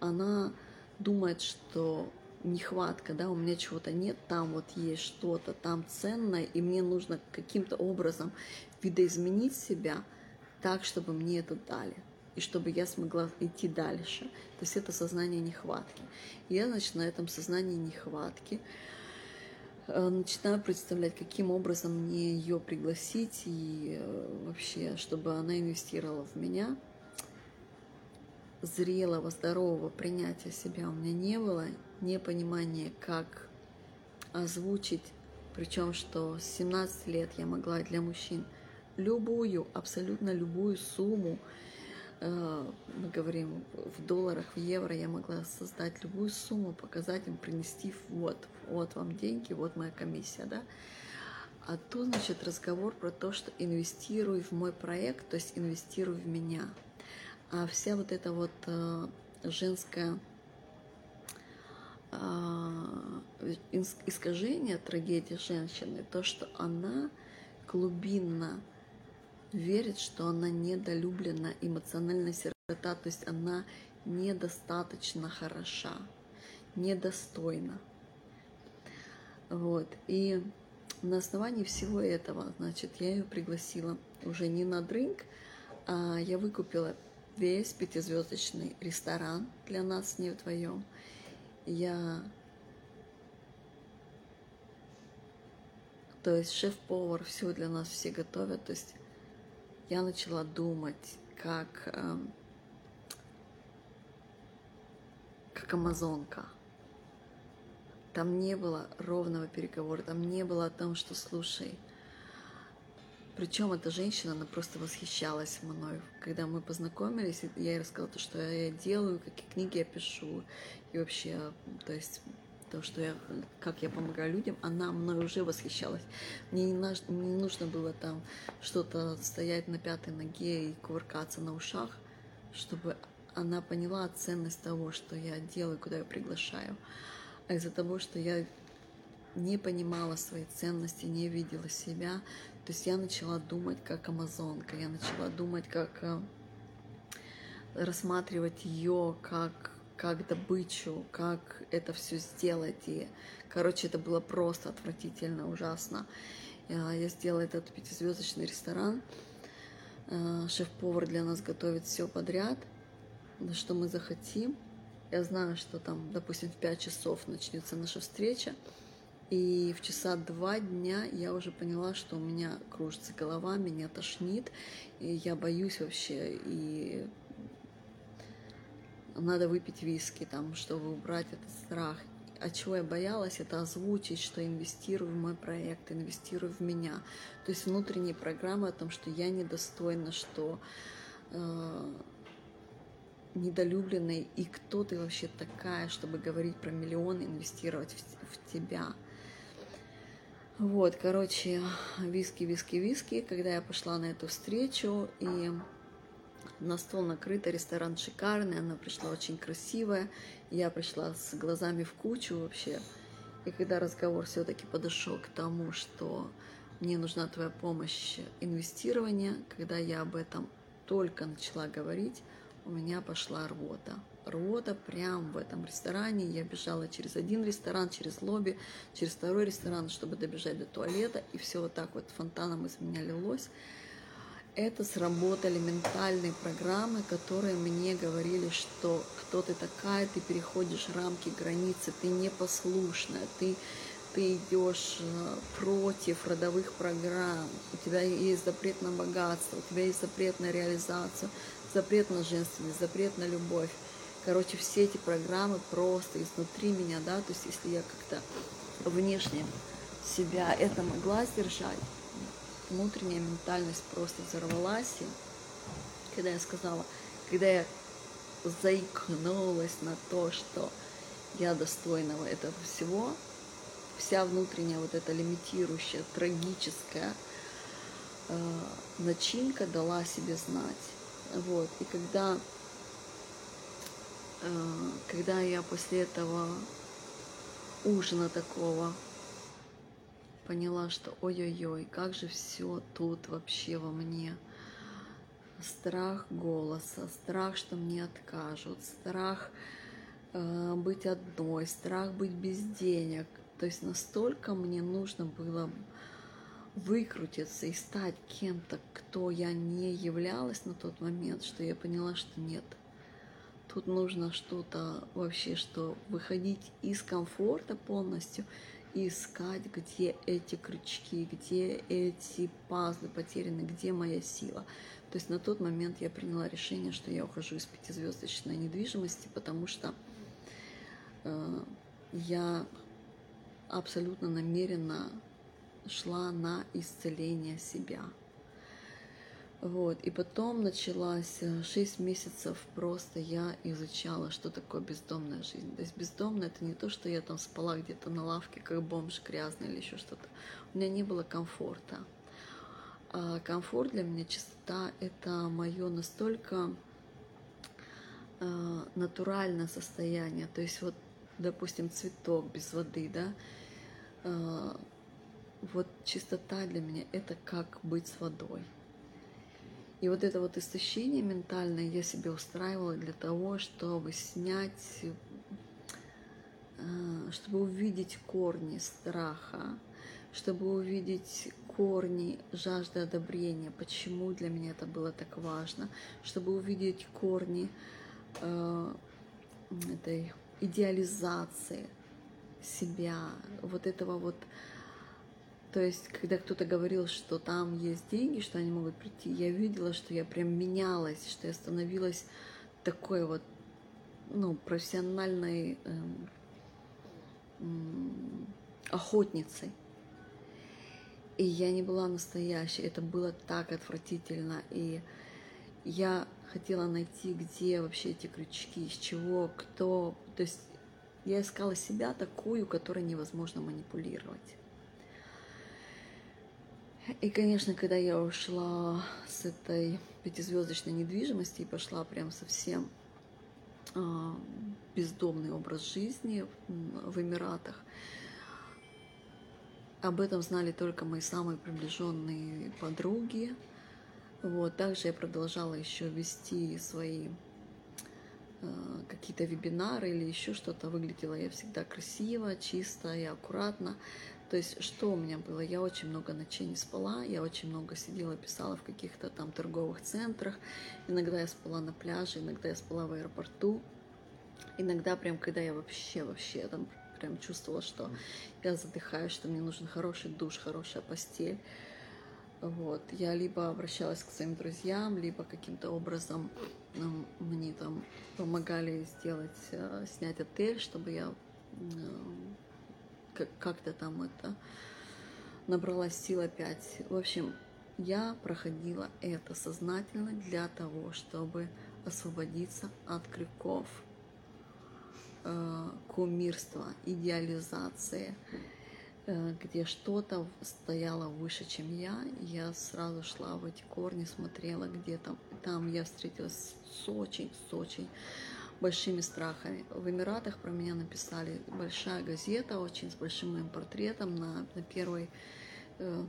S1: она думает, что нехватка, да, у меня чего-то нет, там вот есть что-то, там ценное, и мне нужно каким-то образом видоизменить себя так, чтобы мне это дали, и чтобы я смогла идти дальше. То есть это сознание нехватки. И я, значит, на этом сознании нехватки э, начинаю представлять, каким образом мне ее пригласить и э, вообще, чтобы она инвестировала в меня. Зрелого, здорового принятия себя у меня не было, непонимания, как озвучить, причем что с 17 лет я могла для мужчин любую, абсолютно любую сумму, э, мы говорим в долларах, в евро, я могла создать любую сумму, показать им, принести, вот, вот вам деньги, вот моя комиссия, да. А тут, значит, разговор про то, что инвестируй в мой проект, то есть инвестируй в меня. А вся вот эта вот э, женская искажение трагедии женщины, то, что она глубинно верит, что она недолюблена, эмоциональная сирота, то есть она недостаточно хороша, недостойна. Вот. И на основании всего этого, значит, я ее пригласила уже не на дринк, а я выкупила весь пятизвездочный ресторан для нас с ней вдвоем. Я то есть шеф-повар все для нас все готовят, то есть я начала думать, как, э, как амазонка. Там не было ровного переговора, там не было о том, что слушай. Причем эта женщина, она просто восхищалась мной. Когда мы познакомились, я ей рассказала то, что я делаю, какие книги я пишу. И вообще, то есть то, что я, как я помогаю людям, она мной уже восхищалась. Мне не, наш, не нужно было там что-то стоять на пятой ноге и кувыркаться на ушах, чтобы она поняла ценность того, что я делаю, куда я приглашаю. А из-за того, что я не понимала своей ценности, не видела себя, то есть я начала думать как амазонка, я начала думать как э, рассматривать ее как как добычу, как это все сделать. И, короче, это было просто отвратительно, ужасно. Я сделала этот пятизвездочный ресторан. А, шеф-повар для нас готовит все подряд, что мы захотим. Я знаю, что там, допустим, в 5 часов начнется наша встреча, и в часа два дня я уже поняла, что у меня кружится голова, меня тошнит, и я боюсь вообще, и надо выпить виски, там, чтобы убрать этот страх. От чего я боялась, это озвучить, что инвестирую в мой проект, инвестирую в меня. То есть внутренние программы о том, что я недостойна, что э, недолюбленной, и кто ты вообще такая, чтобы говорить про миллионы, инвестировать в, в тебя. Вот, короче, виски, виски, виски. Когда я пошла на эту встречу, и на стол накрыто, ресторан шикарный, она пришла очень красивая. Я пришла с глазами в кучу вообще. И когда разговор все-таки подошел к тому, что мне нужна твоя помощь инвестирования, когда я об этом только начала говорить, у меня пошла рвота. Рвота прямо в этом ресторане. Я бежала через один ресторан, через лобби, через второй ресторан, чтобы добежать до туалета. И все вот так вот фонтаном из меня лилось. Это сработали ментальные программы, которые мне говорили, что кто ты такая, ты переходишь рамки, границы, ты непослушная, ты, ты идешь э, против родовых программ, у тебя есть запрет на богатство, у тебя есть запрет на реализацию, запрет на женственность, запрет на любовь. Короче, все эти программы просто изнутри меня, да, то есть если я как-то внешне себя это могла сдержать, внутренняя ментальность просто взорвалась. И когда я сказала, когда я заикнулась на то, что я достойного этого всего, вся внутренняя вот эта лимитирующая, трагическая э, начинка дала себе знать. Вот. И когда, когда я после этого ужина такого поняла, что ой-ой-ой, как же все тут вообще во мне. Страх голоса, страх, что мне откажут, страх э, быть одной, страх быть без денег. То есть настолько мне нужно было выкрутиться и стать кем-то, кто я не являлась на тот момент, что я поняла, что нет. Тут нужно что-то вообще, что выходить из комфорта полностью искать, где эти крючки, где эти пазлы потеряны, где моя сила. То есть на тот момент я приняла решение, что я ухожу из пятизвездочной недвижимости, потому что э, я абсолютно намеренно шла на исцеление себя. Вот. И потом началась 6 э, месяцев просто я изучала, что такое бездомная жизнь. То есть бездомная это не то, что я там спала где-то на лавке, как бомж грязный или еще что-то. У меня не было комфорта. А комфорт для меня, чистота, это мое настолько э, натуральное состояние. То есть вот, допустим, цветок без воды, да, э, вот чистота для меня это как быть с водой. И вот это вот истощение ментальное я себе устраивала для того, чтобы снять, э, чтобы увидеть корни страха, чтобы увидеть корни жажды одобрения, почему для меня это было так важно, чтобы увидеть корни э, этой идеализации себя, вот этого вот то есть, когда кто-то говорил, что там есть деньги, что они могут прийти, я видела, что я прям менялась, что я становилась такой вот, ну, профессиональной эм, охотницей. И я не была настоящей, это было так отвратительно. И я хотела найти, где вообще эти крючки, из чего, кто. То есть я искала себя такую, которой невозможно манипулировать. И, конечно, когда я ушла с этой пятизвездочной недвижимости и пошла прям совсем э, бездомный образ жизни в Эмиратах, об этом знали только мои самые приближенные подруги. Вот. Также я продолжала еще вести свои э, какие-то вебинары или еще что-то. Выглядела я всегда красиво, чисто и аккуратно. То есть что у меня было? Я очень много ночей не спала, я очень много сидела, писала в каких-то там торговых центрах. Иногда я спала на пляже, иногда я спала в аэропорту. Иногда прям, когда я вообще, вообще там прям чувствовала, что я задыхаюсь, что мне нужен хороший душ, хорошая постель. Вот. Я либо обращалась к своим друзьям, либо каким-то образом ну, мне там помогали сделать, э, снять отель, чтобы я как-то там это набрала сил опять. В общем, я проходила это сознательно для того, чтобы освободиться от крюков э, кумирства, идеализации, э, где что-то стояло выше, чем я. Я сразу шла в эти корни, смотрела, где там. Там я встретилась с очень, с очень большими страхами. В Эмиратах про меня написали большая газета, очень с большим моим портретом на, на первой э,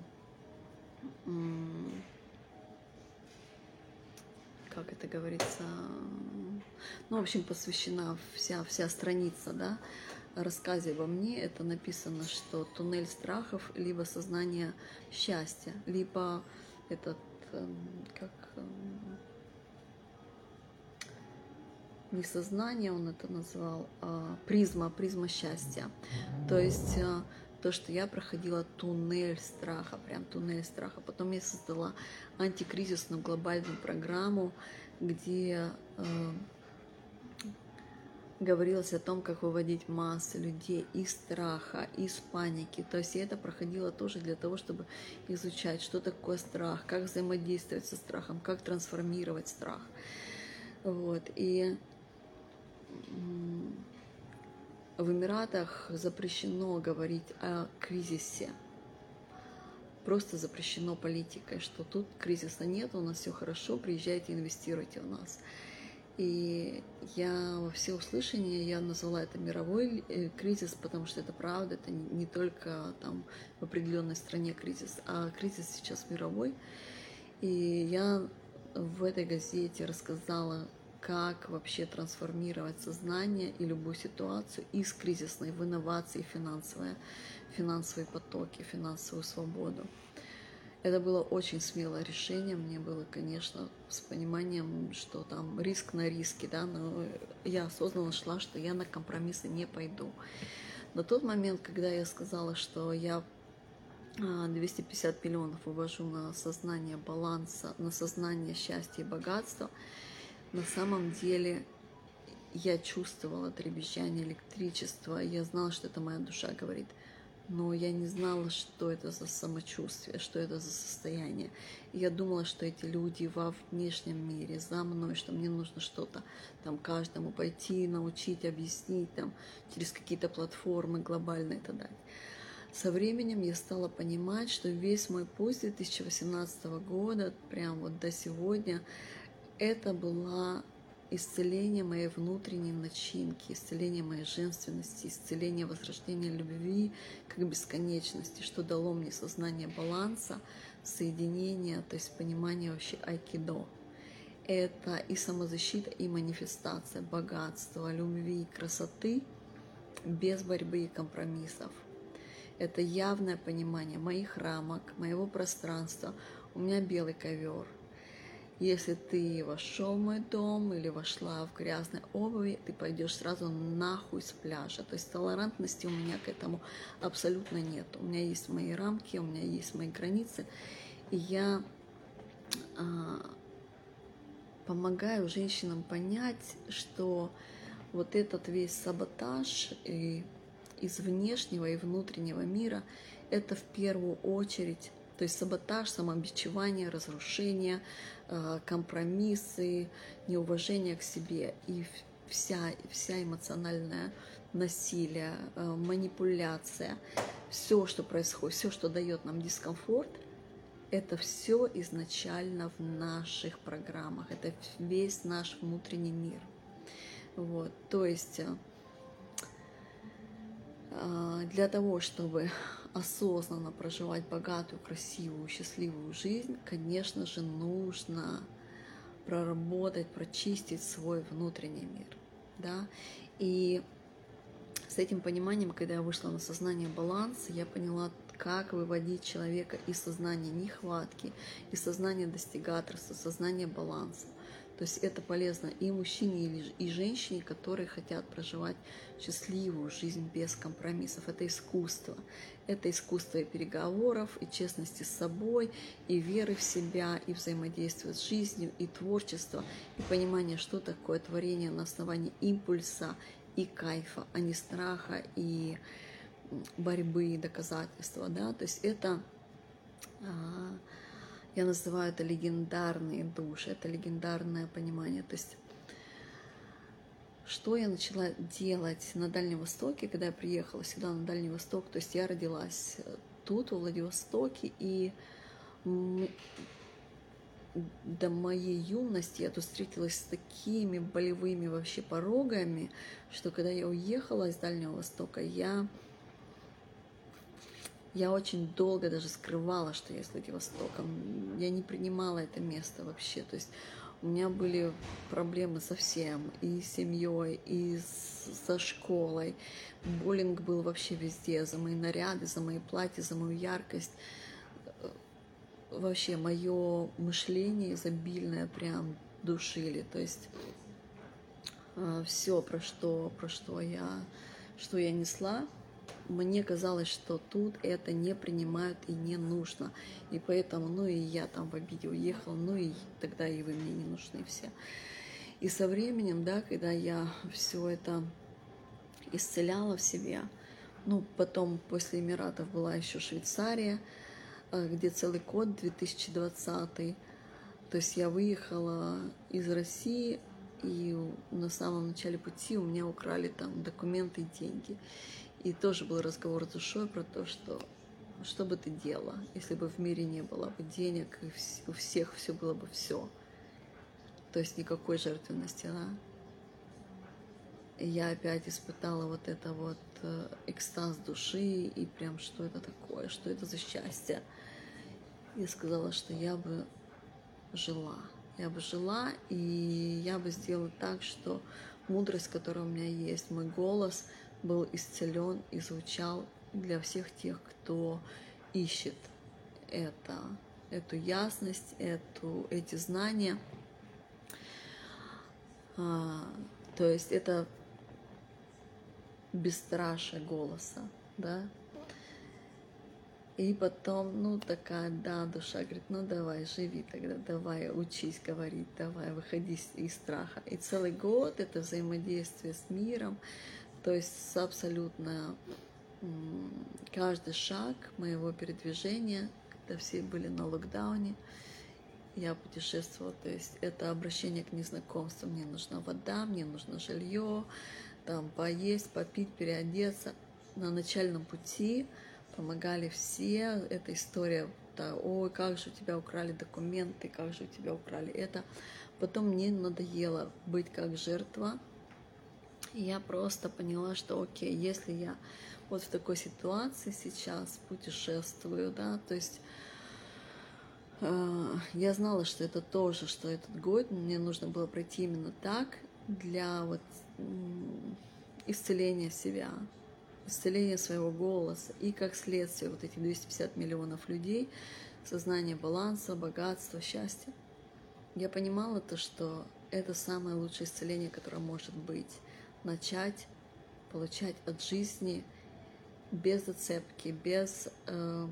S1: как это говорится, ну, в общем, посвящена вся, вся страница, да, рассказе обо мне, это написано, что туннель страхов, либо сознание счастья, либо этот, эм, как, эм, не сознание он это назвал, а призма, призма счастья. То есть э, то, что я проходила туннель страха, прям туннель страха. Потом я создала антикризисную глобальную программу, где э, говорилось о том, как выводить массы людей из страха, из паники. То есть я это проходила тоже для того, чтобы изучать, что такое страх, как взаимодействовать со страхом, как трансформировать страх. Вот. И в Эмиратах запрещено говорить о кризисе. Просто запрещено политикой, что тут кризиса нет, у нас все хорошо, приезжайте, инвестируйте в нас. И я во всеуслышание, я назвала это мировой э, кризис, потому что это правда, это не только там в определенной стране кризис, а кризис сейчас мировой. И я в этой газете рассказала как вообще трансформировать сознание и любую ситуацию из кризисной в инновации финансовые, финансовые потоки, финансовую свободу. Это было очень смелое решение. Мне было, конечно, с пониманием, что там риск на риске, да, но я осознанно шла, что я на компромиссы не пойду. На тот момент, когда я сказала, что я 250 а, миллионов увожу на сознание баланса, на сознание счастья и богатства, на самом деле я чувствовала дребезжание электричества, я знала, что это моя душа говорит, но я не знала, что это за самочувствие, что это за состояние. Я думала, что эти люди во внешнем мире за мной, что мне нужно что-то там каждому пойти, научить, объяснить там через какие-то платформы глобальные это дать. Со временем я стала понимать, что весь мой путь 2018 года, прям вот до сегодня, это было исцеление моей внутренней начинки, исцеление моей женственности, исцеление возрождения любви как бесконечности, что дало мне сознание баланса, соединения, то есть понимание вообще айкидо. Это и самозащита, и манифестация богатства, любви, красоты без борьбы и компромиссов. Это явное понимание моих рамок, моего пространства. У меня белый ковер, если ты вошел в мой дом или вошла в грязной обуви, ты пойдешь сразу нахуй с пляжа. То есть толерантности у меня к этому абсолютно нет. У меня есть мои рамки, у меня есть мои границы. И я а, помогаю женщинам понять, что вот этот весь саботаж и из внешнего и внутреннего мира это в первую очередь то есть саботаж, самобичевание, разрушение, э, компромиссы, неуважение к себе и вся, вся эмоциональная насилие, э, манипуляция, все, что происходит, все, что дает нам дискомфорт, это все изначально в наших программах, это весь наш внутренний мир. Вот, то есть э, для того, чтобы осознанно проживать богатую, красивую, счастливую жизнь, конечно же, нужно проработать, прочистить свой внутренний мир. Да? И с этим пониманием, когда я вышла на сознание баланса, я поняла, как выводить человека из сознания нехватки, из сознания достигаторства, сознания баланса. То есть это полезно и мужчине, и женщине, которые хотят проживать счастливую жизнь без компромиссов. Это искусство. Это искусство и переговоров, и честности с собой, и веры в себя, и взаимодействия с жизнью, и творчество, и понимание, что такое творение на основании импульса и кайфа, а не страха и борьбы и доказательства. Да? То есть это а, я называю это легендарные души, это легендарное понимание. То есть, что я начала делать на Дальнем Востоке, когда я приехала сюда на Дальний Восток, то есть я родилась тут, в Владивостоке, и до моей юности я тут встретилась с такими болевыми вообще порогами, что когда я уехала из Дальнего Востока, я я очень долго даже скрывала, что я из Владивостока. Я не принимала это место вообще. То есть у меня были проблемы со всем, и с семьей, и со школой. Буллинг был вообще везде, за мои наряды, за мои платья, за мою яркость. Вообще мое мышление изобильное прям душили. То есть э, все, про что, про что я, что я несла, мне казалось, что тут это не принимают и не нужно. И поэтому, ну и я там в обиде уехала, ну и тогда и вы мне не нужны все. И со временем, да, когда я все это исцеляла в себе, ну, потом после Эмиратов была еще Швейцария, э, где целый год 2020. То есть я выехала из России, и на самом начале пути у меня украли там документы и деньги. И тоже был разговор с душой про то, что что бы ты делала, если бы в мире не было бы денег, и у всех все было бы все. То есть никакой жертвенности, да? И я опять испытала вот это вот э, экстаз души, и прям что это такое, что это за счастье. И сказала, что я бы жила. Я бы жила, и я бы сделала так, что мудрость, которая у меня есть, мой голос — был исцелен и звучал для всех тех, кто ищет это, эту ясность, эту, эти знания. А, то есть это бесстрашие голоса, да. И потом, ну, такая, да, душа говорит, ну, давай, живи тогда, давай, учись говорить, давай, выходи из страха. И целый год это взаимодействие с миром, то есть абсолютно каждый шаг моего передвижения, когда все были на локдауне, я путешествовала, то есть это обращение к незнакомству. Мне нужна вода, мне нужно жилье, там поесть, попить, переодеться. На начальном пути помогали все. Эта история, да, ой, как же у тебя украли документы, как же у тебя украли это. Потом мне надоело быть как жертва, и я просто поняла, что окей, если я вот в такой ситуации сейчас путешествую, да, то есть э, я знала, что это тоже, что этот год мне нужно было пройти именно так для вот исцеления себя, исцеления своего голоса и как следствие вот эти 250 миллионов людей, сознание баланса, богатства, счастья. Я понимала то, что это самое лучшее исцеление, которое может быть начать получать от жизни без зацепки, без, э,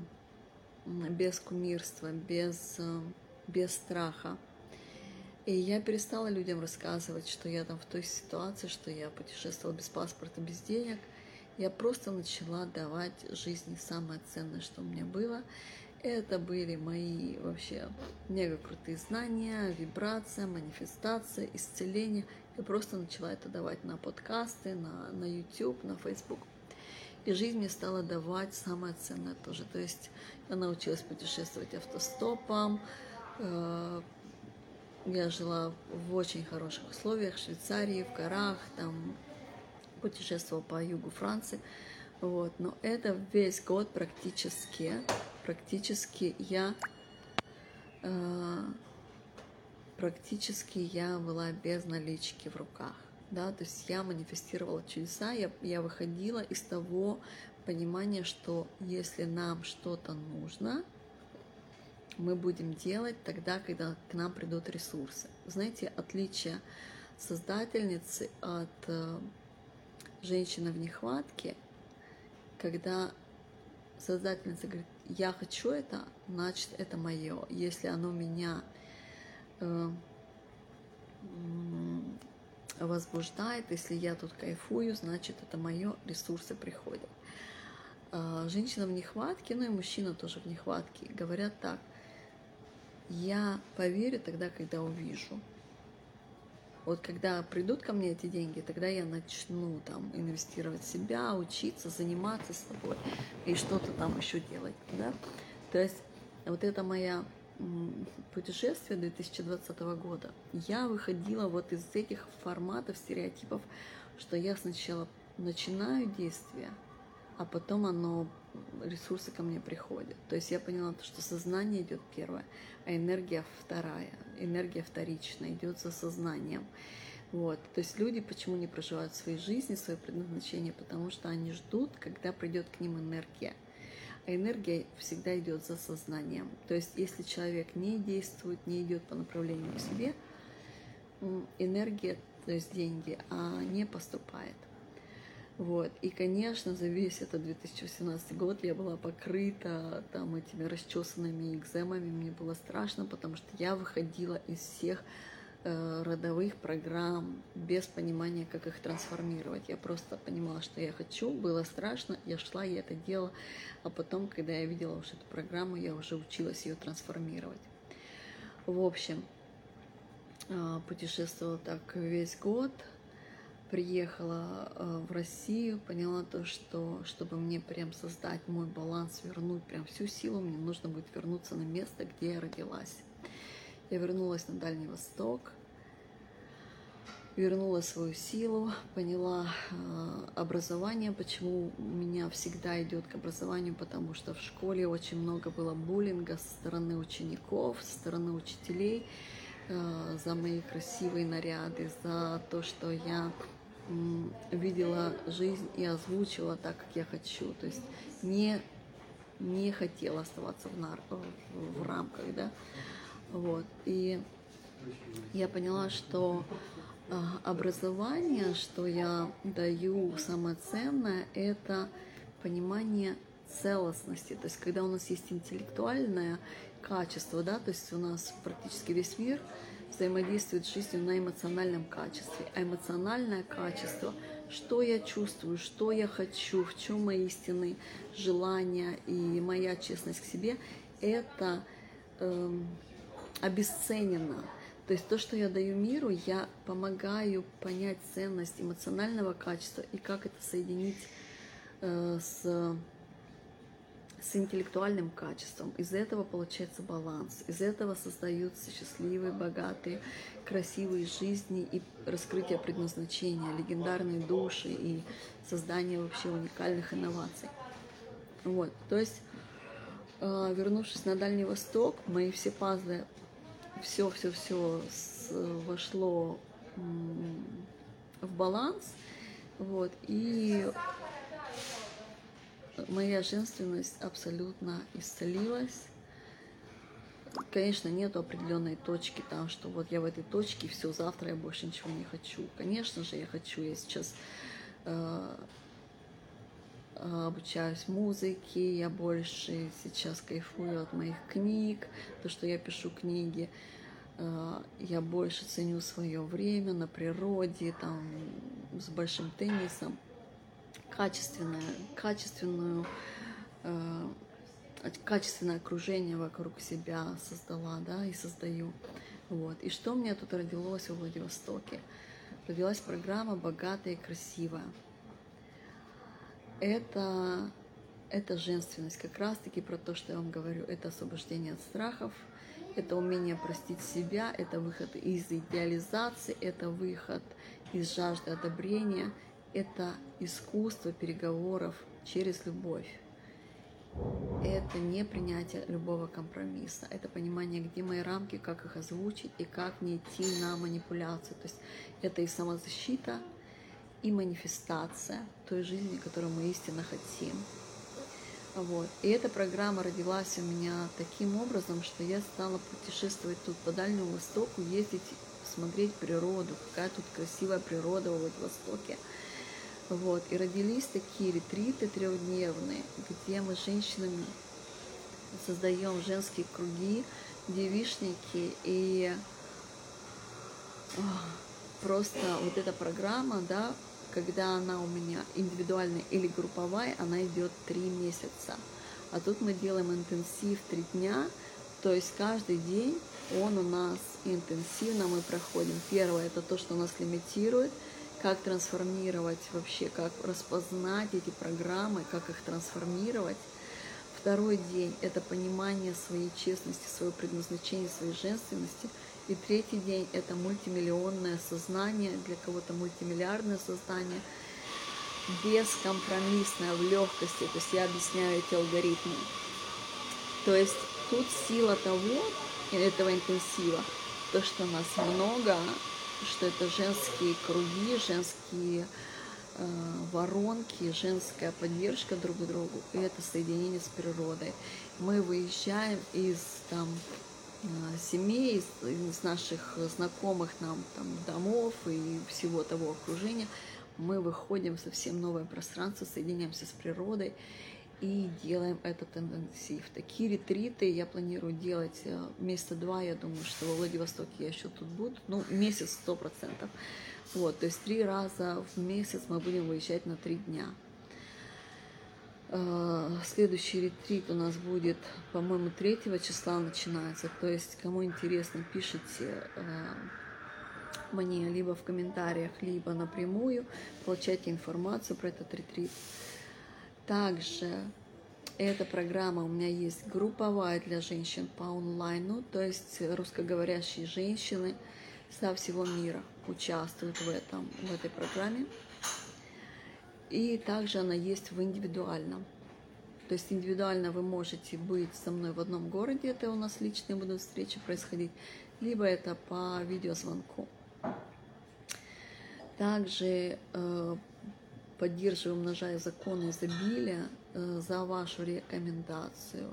S1: без кумирства, без, э, без страха. И я перестала людям рассказывать, что я там в той ситуации, что я путешествовала без паспорта, без денег. Я просто начала давать жизни самое ценное, что у меня было. Это были мои вообще мега крутые знания, вибрация, манифестация, исцеление. Я просто начала это давать на подкасты, на, на YouTube, на Facebook. И жизнь мне стала давать самое ценное тоже. То есть я научилась путешествовать автостопом. Э, я жила в очень хороших условиях в Швейцарии, в горах, там путешествовала по югу Франции. Вот. Но это весь год практически, практически я э, практически я была без налички в руках. Да, то есть я манифестировала чудеса, я, я выходила из того понимания, что если нам что-то нужно, мы будем делать тогда, когда к нам придут ресурсы. Знаете, отличие создательницы от э, женщины в нехватке, когда создательница говорит, я хочу это, значит это мое. Если оно меня э, возбуждает, если я тут кайфую, значит это мое, ресурсы приходят. А, женщина в нехватке, ну и мужчина тоже в нехватке, говорят так, я поверю тогда, когда увижу. Вот когда придут ко мне эти деньги, тогда я начну там инвестировать в себя, учиться, заниматься собой и что-то там еще делать, да. То есть вот это моя путешествие 2020 года. Я выходила вот из этих форматов, стереотипов, что я сначала начинаю действие, а потом оно, ресурсы ко мне приходят. То есть я поняла, что сознание идет первое, а энергия вторая, энергия вторичная, идет за сознанием. Вот. То есть люди почему не проживают свои жизни, свое предназначение, потому что они ждут, когда придет к ним энергия. А энергия всегда идет за сознанием. То есть если человек не действует, не идет по направлению к себе, энергия, то есть деньги, не поступает. Вот. И, конечно, за весь этот 2018 год я была покрыта там этими расчесанными экземами. Мне было страшно, потому что я выходила из всех э, родовых программ без понимания, как их трансформировать. Я просто понимала, что я хочу, было страшно, я шла, я это делала. А потом, когда я видела уже эту программу, я уже училась ее трансформировать. В общем, э, путешествовала так весь год – приехала э, в Россию, поняла то, что чтобы мне прям создать мой баланс, вернуть прям всю силу, мне нужно будет вернуться на место, где я родилась. Я вернулась на Дальний Восток, вернула свою силу, поняла э, образование, почему у меня всегда идет к образованию, потому что в школе очень много было буллинга со стороны учеников, со стороны учителей э, за мои красивые наряды, за то, что я видела жизнь и озвучила так, как я хочу. То есть не, не хотела оставаться в, нар, в рамках, да. Вот. И я поняла, что а, образование, что я даю самое ценное, это понимание целостности. То есть когда у нас есть интеллектуальное качество, да, то есть у нас практически весь мир – взаимодействует с жизнью на эмоциональном качестве. А эмоциональное качество, что я чувствую, что я хочу, в чем мои истины, желания и моя честность к себе, это э, обесценено. То есть то, что я даю миру, я помогаю понять ценность эмоционального качества и как это соединить э, с с интеллектуальным качеством. Из этого получается баланс. Из этого создаются счастливые, богатые, красивые жизни и раскрытие предназначения, легендарные души и создание вообще уникальных инноваций. Вот, то есть, э, вернувшись на Дальний Восток, мои все пазлы, все-все-все вошло в баланс, вот, и моя женственность абсолютно исцелилась. Конечно, нет определенной точки там, что вот я в этой точке, все, завтра я больше ничего не хочу. Конечно же, я хочу, я сейчас э, обучаюсь музыке, я больше сейчас кайфую от моих книг, то, что я пишу книги, э, я больше ценю свое время на природе, там, с большим теннисом качественное, качественную, э, качественное окружение вокруг себя создала, да, и создаю. Вот. И что меня тут родилось в Владивостоке? Родилась программа «Богатая и красивая». Это, это женственность, как раз-таки про то, что я вам говорю. Это освобождение от страхов, это умение простить себя, это выход из идеализации, это выход из жажды одобрения – это искусство переговоров через любовь. Это не принятие любого компромисса, это понимание, где мои рамки, как их озвучить и как не идти на манипуляцию. То есть это и самозащита, и манифестация той жизни, которую мы истинно хотим. Вот. И эта программа родилась у меня таким образом, что я стала путешествовать тут по Дальнему Востоку, ездить, смотреть природу, какая тут красивая природа в Владивостоке. Вот. И родились такие ретриты трехдневные, где мы с женщинами создаем женские круги, девишники и просто вот эта программа, да, когда она у меня индивидуальная или групповая, она идет три месяца. А тут мы делаем интенсив три дня, то есть каждый день он у нас интенсивно мы проходим. Первое это то, что нас лимитирует, как трансформировать вообще, как распознать эти программы, как их трансформировать. Второй день – это понимание своей честности, своего предназначения, своей женственности – и третий день – это мультимиллионное сознание, для кого-то мультимиллиардное сознание, бескомпромиссное, в легкости. То есть я объясняю эти алгоритмы. То есть тут сила того, этого интенсива, то, что нас много, что это женские круги, женские э, воронки, женская поддержка друг другу, и это соединение с природой. Мы выезжаем из там Э, семей, из наших знакомых нам там, домов и всего того окружения, мы выходим в совсем новое пространство, соединяемся с природой и делаем этот интенсив. Такие ретриты я планирую делать э, месяца два, я думаю, что во Владивостоке я еще тут буду, ну, месяц сто процентов. Вот, то есть три раза в месяц мы будем выезжать на три дня. Э, следующий ретрит у нас будет, по-моему, 3 числа начинается. То есть, кому интересно, пишите э, мне либо в комментариях, либо напрямую, получайте информацию про этот ретрит. Также эта программа у меня есть групповая для женщин по онлайну, то есть русскоговорящие женщины со всего мира участвуют в, этом, в этой программе. И также она есть в индивидуальном. То есть индивидуально вы можете быть со мной в одном городе, это у нас личные будут встречи происходить, либо это по видеозвонку. Также э, поддерживаю, умножая законы изобилия э, за вашу рекомендацию,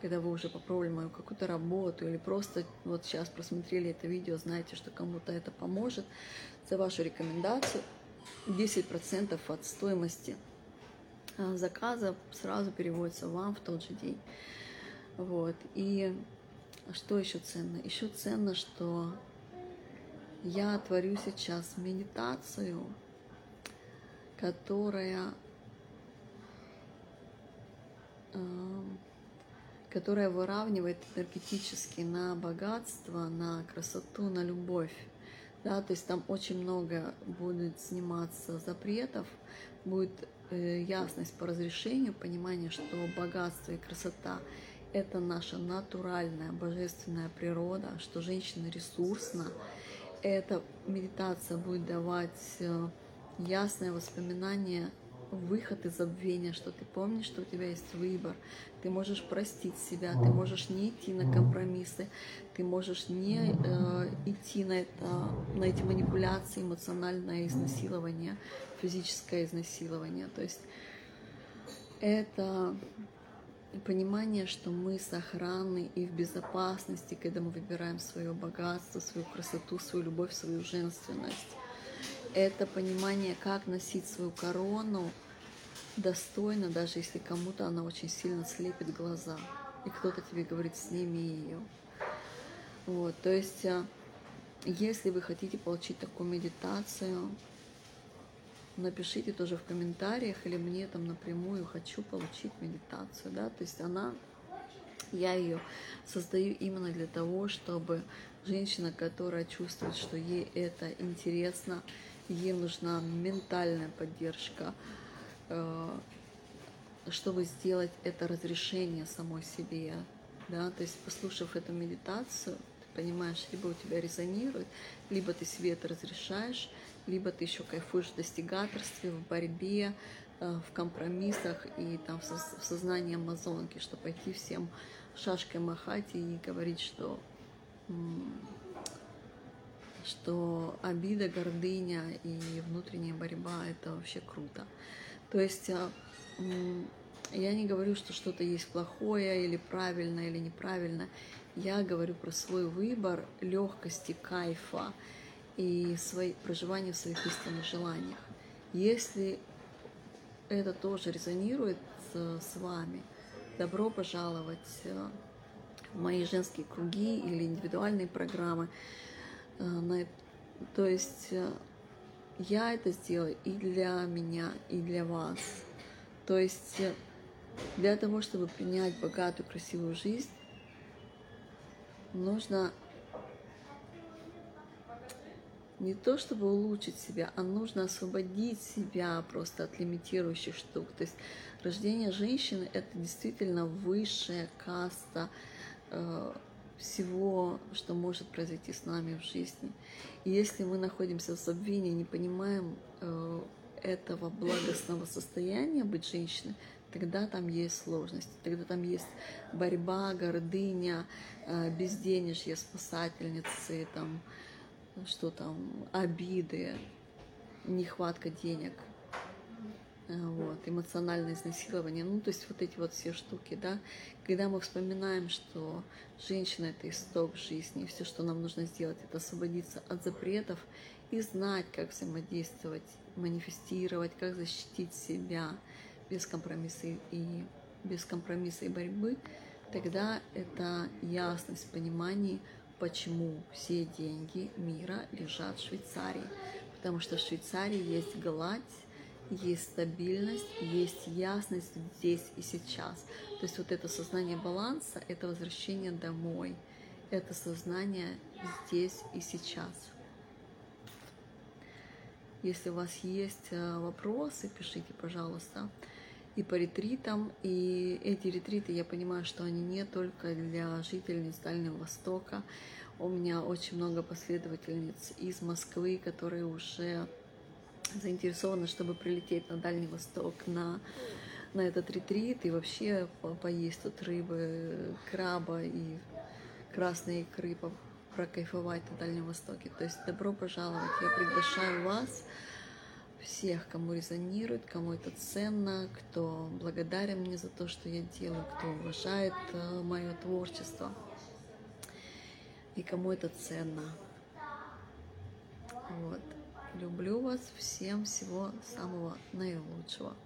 S1: когда вы уже попробовали мою какую-то работу или просто вот сейчас просмотрели это видео, знаете, что кому-то это поможет, за вашу рекомендацию 10% от стоимости а, заказа сразу переводится вам в тот же день. Вот. И что еще ценно? Еще ценно, что я творю сейчас медитацию, которая, а, которая выравнивает энергетически на богатство, на красоту, на любовь да, то есть там очень много будет сниматься запретов, будет э, ясность по разрешению, понимание, что богатство и красота – это наша натуральная божественная природа, что женщина ресурсна. Эта медитация будет давать э, ясное воспоминание выход из забвения, что ты помнишь, что у тебя есть выбор, ты можешь простить себя, ты можешь не идти на компромиссы, ты можешь не э, идти на, это, на эти манипуляции, эмоциональное изнасилование, физическое изнасилование. То есть это понимание, что мы сохранны и в безопасности, когда мы выбираем свое богатство, свою красоту, свою любовь, свою женственность это понимание, как носить свою корону достойно, даже если кому-то она очень сильно слепит глаза, и кто-то тебе говорит, сними ее. Вот, то есть, а, если вы хотите получить такую медитацию, напишите тоже в комментариях или мне там напрямую хочу получить медитацию, да, то есть она, я ее создаю именно для того, чтобы женщина, которая чувствует, что ей это интересно, ей нужна ментальная поддержка, э, чтобы сделать это разрешение самой себе. Да? То есть, послушав эту медитацию, ты понимаешь, либо у тебя резонирует, либо ты себе это разрешаешь, либо ты еще кайфуешь в достигаторстве, в борьбе, э, в компромиссах и там в сознании амазонки, что пойти всем шашкой махать и говорить, что что обида, гордыня и внутренняя борьба – это вообще круто. То есть а, Я не говорю, что что-то есть плохое или правильное или неправильно. Я говорю про свой выбор легкости, кайфа и свои, проживания в своих истинных желаниях. Если это тоже резонирует с вами, добро пожаловать э, в мои женские круги или индивидуальные программы. Э, то есть э, я это сделаю и для меня, и для вас. То есть для того, чтобы принять богатую, красивую жизнь, нужно не то чтобы улучшить себя, а нужно освободить себя просто от лимитирующих штук. То есть рождение женщины – это действительно высшая каста э, всего, что может произойти с нами в жизни. И если мы находимся в забвении, не понимаем э, этого благостного состояния быть женщиной, тогда там есть сложности, тогда там есть борьба, гордыня, э, безденежье, спасательницы, там, что там, обиды, нехватка денег, вот, эмоциональное изнасилование, ну, то есть вот эти вот все штуки, да, когда мы вспоминаем, что женщина – это исток жизни, все, что нам нужно сделать, это освободиться от запретов и знать, как взаимодействовать, манифестировать, как защитить себя без компромисса и без компромисса и борьбы, тогда это ясность в понимании, почему все деньги мира лежат в Швейцарии. Потому что в Швейцарии есть гладь, есть стабильность, есть ясность здесь и сейчас. То есть вот это сознание баланса, это возвращение домой, это сознание здесь и сейчас. Если у вас есть э, вопросы, пишите, пожалуйста. И по ретритам, и эти ретриты, я понимаю, что они не только для жительниц Дальнего Востока. У меня очень много последовательниц из Москвы, которые уже заинтересованы, чтобы прилететь на Дальний Восток, на, на этот ретрит и вообще поесть тут рыбы, краба и красные икры, прокайфовать на Дальнем Востоке. То есть добро пожаловать. Я приглашаю вас, всех, кому резонирует, кому это ценно, кто благодарен мне за то, что я делаю, кто уважает э, мое творчество и кому это ценно. Вот. Люблю вас, всем всего самого наилучшего.